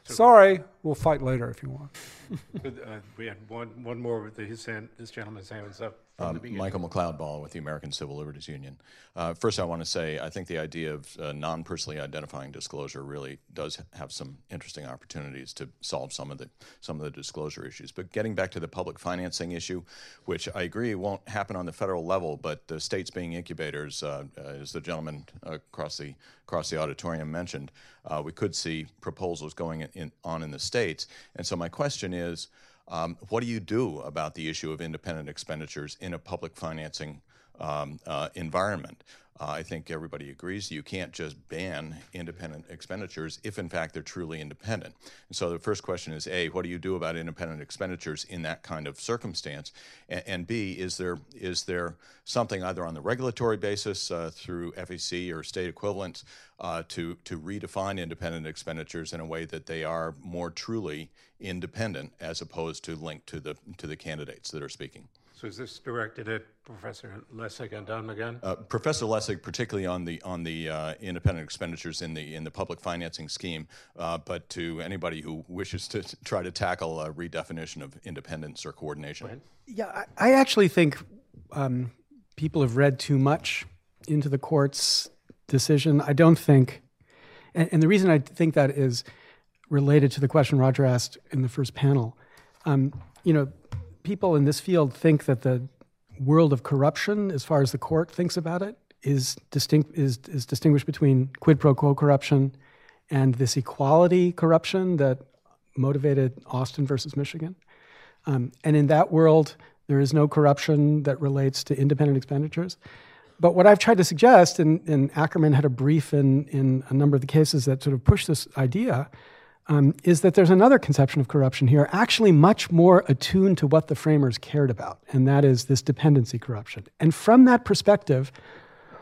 Sorry, we'll fight later if you want. *laughs* uh, we had one, one more with the, his, hand, this gentleman's hands up. Um, Michael Macleod Ball with the American Civil Liberties Union. Uh, first, I want to say I think the idea of uh, non personally identifying disclosure really does have some interesting opportunities to solve some of the some of the disclosure issues. But getting back to the public financing issue, which I agree won't happen on the federal level, but the states being incubators, uh, uh as the gentleman across the across the auditorium mentioned, uh, we could see proposals going in, in, on in the states. And so my question is. Um, what do you do about the issue of independent expenditures in a public financing um, uh, environment? Uh, I think everybody agrees you can't just ban independent expenditures if, in fact, they're truly independent. And so the first question is A, what do you do about independent expenditures in that kind of circumstance? And, and B, is there, is there something either on the regulatory basis uh, through FEC or state equivalents uh, to, to redefine independent expenditures in a way that they are more truly independent as opposed to linked to the, to the candidates that are speaking? So is this directed at Professor Lessig and Don McGahn? Uh, Professor Lessig, particularly on the on the uh, independent expenditures in the in the public financing scheme, uh, but to anybody who wishes to try to tackle a redefinition of independence or coordination. Yeah, I, I actually think um, people have read too much into the court's decision. I don't think, and, and, the reason I think that is related to the question Roger asked in the first panel. Um, you know people in this field think that the world of corruption, as far as the court thinks about it, is distinct is, is distinguished between quid pro quo corruption and this equality corruption that motivated Austin versus Michigan. Um, and in that world, there is no corruption that relates to independent expenditures. But what I've tried to suggest, and, and Ackerman had a brief in, in a number of the cases that sort of push this idea, um, is that there's another conception of corruption here, actually much more attuned to what the framers cared about, and that is this dependency corruption. And from that perspective,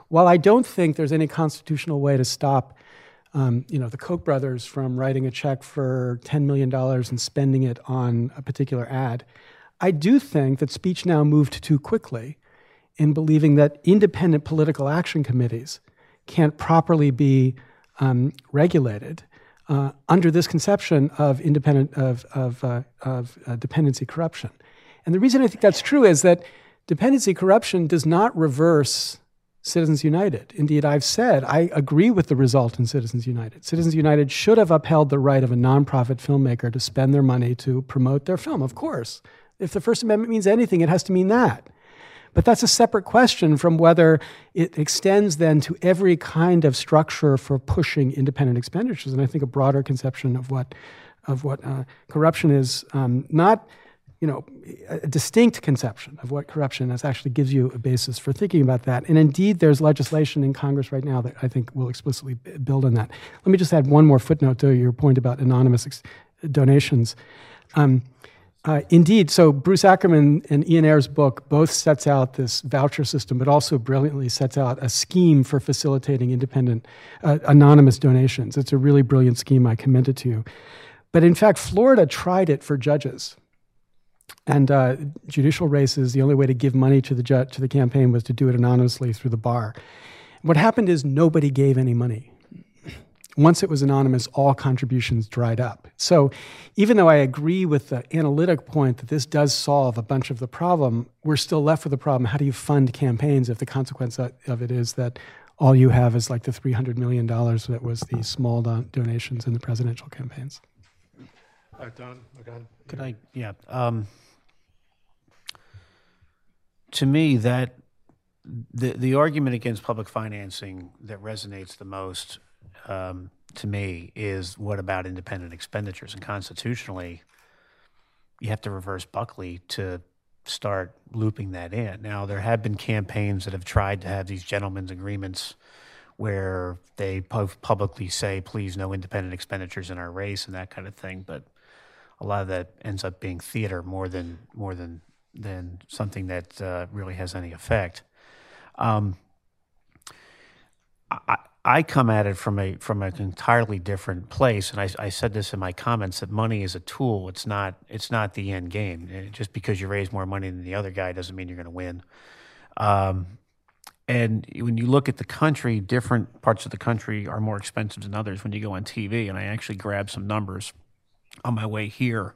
while I don't think there's any constitutional way to stop, um, you know, the Koch brothers from writing a check for $10 million and spending it on a particular ad, I do think that speech now moved too quickly in believing that independent political action committees can't properly be um, regulated uh, under this conception of independent of of, uh, of uh, dependency corruption. And the reason I think that's true is that dependency corruption does not reverse Citizens United. Indeed, I've said I agree with the result in Citizens United. Citizens United should have upheld the right of a nonprofit filmmaker to spend their money to promote their film, of course. If the First Amendment means anything, it has to mean that. But that's a separate question from whether it extends then to every kind of structure for pushing independent expenditures. And I think a broader conception of what of what uh, corruption is um, not you know, a distinct conception of what corruption is actually gives you a basis for thinking about that. And indeed, there's legislation in Congress right now that I think will explicitly build on that. Let me just add one more footnote to your point about anonymous donations. Um, uh, indeed, so Bruce Ackerman and Ian Ayres' book both sets out this voucher system, but also brilliantly sets out a scheme for facilitating independent, uh, anonymous donations. It's a really brilliant scheme. I commend it to you. But in fact, Florida tried it for judges and uh, judicial races, the only way to give money to the ju- to the campaign was to do it anonymously through the bar. What happened is nobody gave any money. Once it was anonymous, all contributions dried up. So, even though I agree with the analytic point that this does solve a bunch of the problem, we're still left with the problem how do you fund campaigns if the consequence of it is that all you have is like the $300 million that was the small don- donations in the presidential campaigns? Uh, Don, go ahead. Could I? Yeah. Um, to me, that the the argument against public financing that resonates the most um, to me is what about independent expenditures? And constitutionally, you have to reverse Buckley to start looping that in. Now, there have been campaigns that have tried to have these gentlemen's agreements where they publicly say, please, no independent expenditures in our race and that kind of thing. But a lot of that ends up being theater more than more than than something that uh, really has any effect. Um, I, I, come at it from a from an entirely different place, and I, I, said this in my comments that money is a tool. It's not it's not the end game. just because you raise more money than the other guy doesn't mean you're going to win. Um, and when you look at the country, different parts of the country are more expensive than others. When you go on TV, and I actually grabbed some numbers on my way here,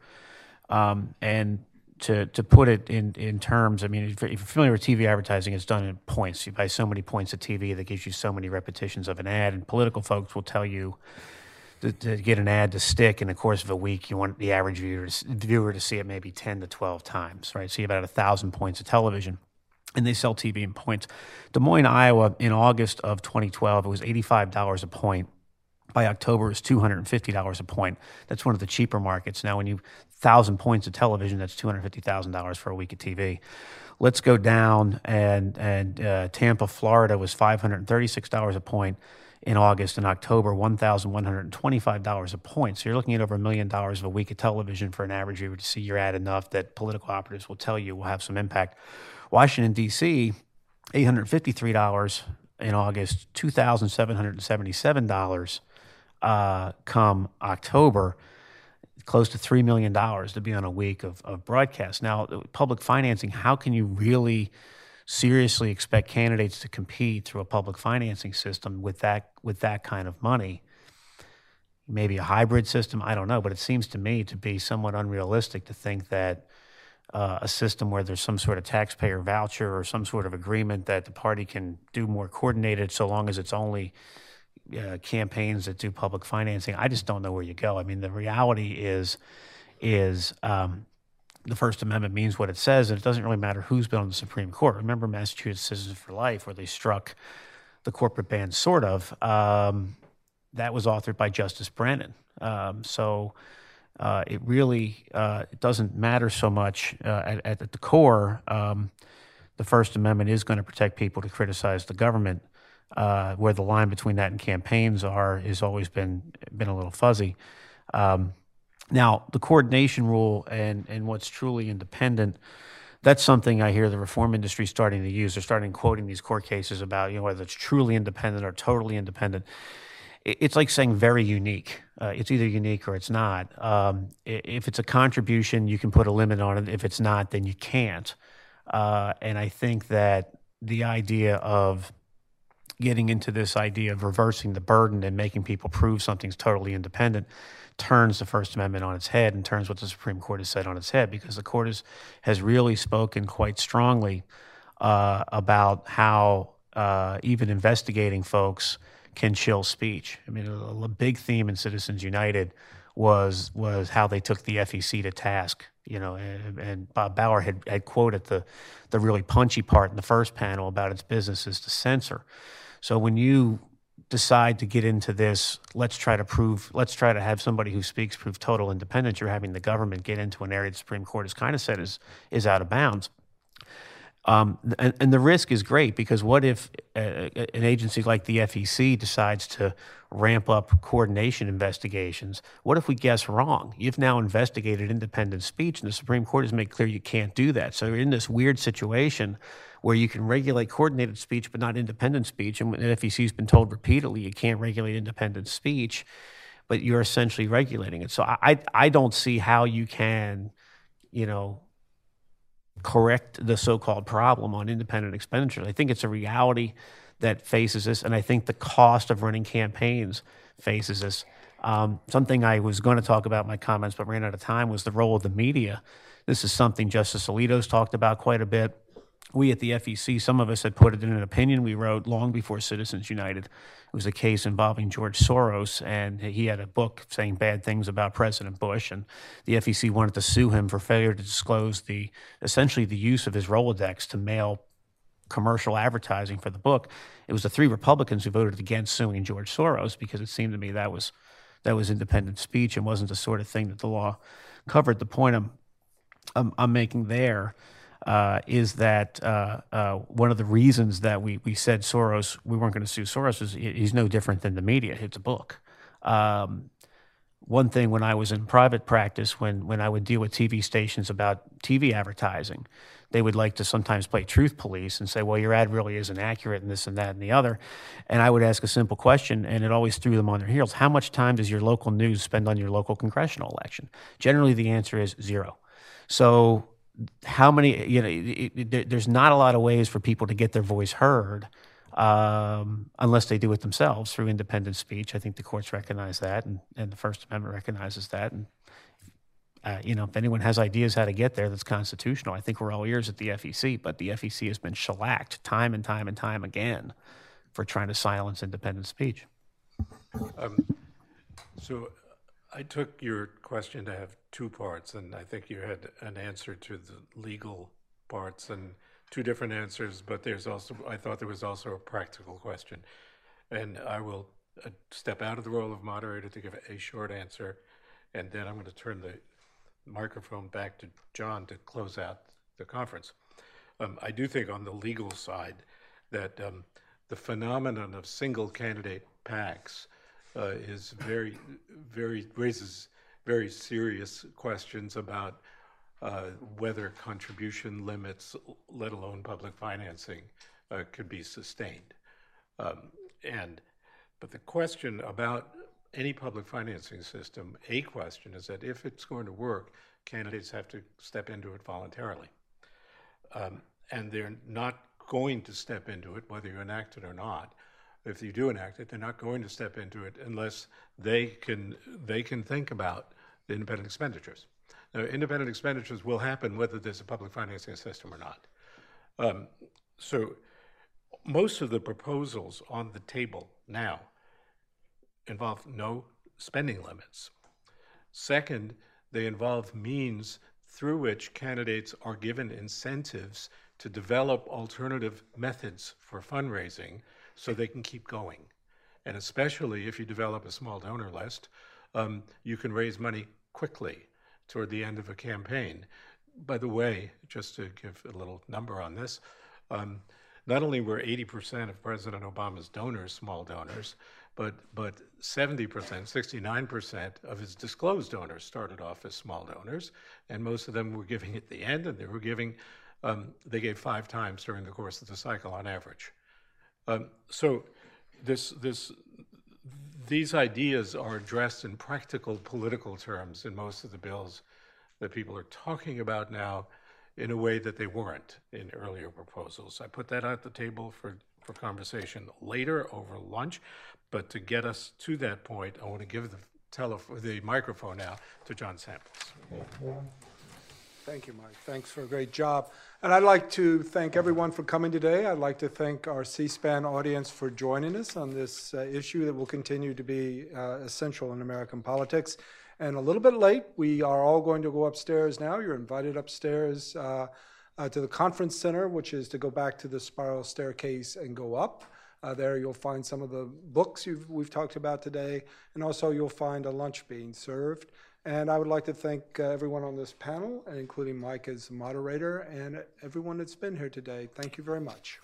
um, and to to put it in in terms, I mean, if you're familiar with TV advertising, it's done in points. You buy so many points of TV that gives you so many repetitions of an ad, and political folks will tell you. To, to get an ad to stick in the course of a week, you want the average viewer to, viewer to see it maybe 10 to 12 times, right? So you have about a thousand points of television and they sell TV in points. Des Moines, Iowa, in August of 2012, it was $85 a point by October is $250 a point. That's one of the cheaper markets. Now, when you thousand points of television, that's $250,000 for a week of TV. Let's go down and and uh, Tampa, Florida was $536 a point in August and October, $1,125 a point. So you're looking at over a million dollars of a week of television for an average viewer to see your ad enough that political operatives will tell you will have some impact. Washington, D.C., $853 in August, $2,777 uh, come October, close to $3 million to be on a week of, of broadcast. Now, public financing, how can you really seriously expect candidates to compete through a public financing system with that, with that kind of money? Maybe a hybrid system, I don't know, but it seems to me to be somewhat unrealistic to think that uh, a system where there's some sort of taxpayer voucher or some sort of agreement that the party can do more coordinated so long as it's only uh, campaigns that do public financing. I just don't know where you go. I mean, the reality is is um, the First Amendment means what it says, and it doesn't really matter who's been on the Supreme Court. Remember Massachusetts Citizens for Life, where they struck the corporate ban, sort of. Um, that was authored by Justice Brennan. Um, so uh, it really uh, it doesn't matter so much uh, at, at, the core. Um, the First Amendment is going to protect people to criticize the government uh, where the line between that and campaigns are has always been been a little fuzzy. Um, now, the coordination rule and and what's truly independent. That's something I hear the reform industry starting to use. They're starting quoting these court cases about you know whether it's truly independent or totally independent. It's like saying very unique. Uh, it's either unique or it's not. Um, if it's a contribution, you can put a limit on it. If it's not, then you can't. Uh, and I think that the idea of getting into this idea of reversing the burden and making people prove something's totally independent turns the First Amendment on its head and turns what the Supreme Court has said on its head because the court has, has really spoken quite strongly uh, about how uh, even investigating folks can chill speech. I mean, a, a big theme in Citizens United was was how they took the FEC to task. You know, and, and Bob Bauer had, had quoted the the really punchy part in the first panel about its business is to censor. So when you decide to get into this, let's try to prove, let's try to have somebody who speaks prove total independence. You're having the government get into an area the Supreme Court has kind of said is is out of bounds. Um, and, and, the risk is great because what if uh, an agency like the FEC decides to ramp up coordination investigations? What if we guess wrong? You've now investigated independent speech, and the Supreme Court has made clear you can't do that. So you're in this weird situation where you can regulate coordinated speech but not independent speech. And the FEC has been told repeatedly you can't regulate independent speech, but you're essentially regulating it. So I, I don't see how you can, you know, correct the so-called problem on independent expenditures. I think it's a reality that faces this, and I think the cost of running campaigns faces this. Um, something I was going to talk about in my comments, but ran out of time, was the role of the media. This is something Justice Alito's talked about quite a bit we at the FEC, some of us had put it in an opinion we wrote long before Citizens United. It was a case involving George Soros, and he had a book saying bad things about President Bush, and the FEC wanted to sue him for failure to disclose the essentially the use of his Rolodex to mail commercial advertising for the book. It was the three Republicans who voted against suing George Soros because it seemed to me that was that was independent speech and wasn't the sort of thing that the law covered. The point I'm I'm, I'm making there uh, is that uh, uh, one of the reasons that we, we said Soros, we weren't going to sue Soros, is he's no different than the media. It's a book. Um, one thing when I was in private practice, when, when I would deal with TV stations about TV advertising, they would like to sometimes play truth police and say, well, your ad really isn't accurate and this and that and the other. And I would ask a simple question, and it always threw them on their heels. How much time does your local news spend on your local congressional election? Generally, the answer is zero. So how many you know it, it, there's not a lot of ways for people to get their voice heard um, unless they do it themselves through independent speech. I think the courts recognize that and, and the first amendment recognizes that. And uh, you know if anyone has ideas how to get there that's constitutional. I think we're all ears at the fec but the fec has been shellacked time and time and time again for trying to silence independent speech. Um, so I took your question to have two parts, and I think you had an answer to the legal parts and two different answers, but there's also, I thought there was also a practical question. And I will uh, step out of the role of moderator to give a short answer, and then I'm going to turn the microphone back to John to close out the conference. Um, I do think on the legal side that um, the phenomenon of single candidate PACs is very, very raises very serious questions about uh, whether contribution limits, let alone public financing, uh, could be sustained. Um, and but the question about any public financing system, a question is that if it's going to work, candidates have to step into it voluntarily. Um, and they're not going to step into it, whether you enact it or not, if you do enact it, they're not going to step into it unless they can they can think about the independent expenditures. Now, independent expenditures will happen whether there's a public financing system or not. Um, so, most of the proposals on the table now involve no spending limits. Second, they involve means through which candidates are given incentives to develop alternative methods for fundraising so they can keep going. And especially if you develop a small donor list, um, you can raise money quickly toward the end of a campaign. By the way, just to give a little number on this, um, not only were 80% of President Obama's donors small donors, but but 70%, 69% of his disclosed donors started off as small donors, and most of them were giving at the end, and they were giving, um, they gave five times during the course of the cycle on average. Um, so this, this, these ideas are addressed in practical political terms in most of the bills that people are talking about now in a way that they weren't in earlier proposals. I put that at the table for, for conversation later over lunch, but to get us to that point, I want to give the, the microphone now to John Samples. Thank you, Mike. Thanks for a great job. And I'd like to thank everyone for coming today. I'd like to thank our C-SPAN audience for joining us on this uh, issue that will continue to be uh, essential in American politics. And a little bit late, we are all going to go upstairs now. You're invited upstairs uh, uh, to the conference center, which is to go back to the spiral staircase and go up. Uh, there you'll find some of the books we've talked about today, and also you'll find a lunch being served. And I would like to thank uh, everyone on this panel, including Mike as moderator, and everyone that's been here today. Thank you very much.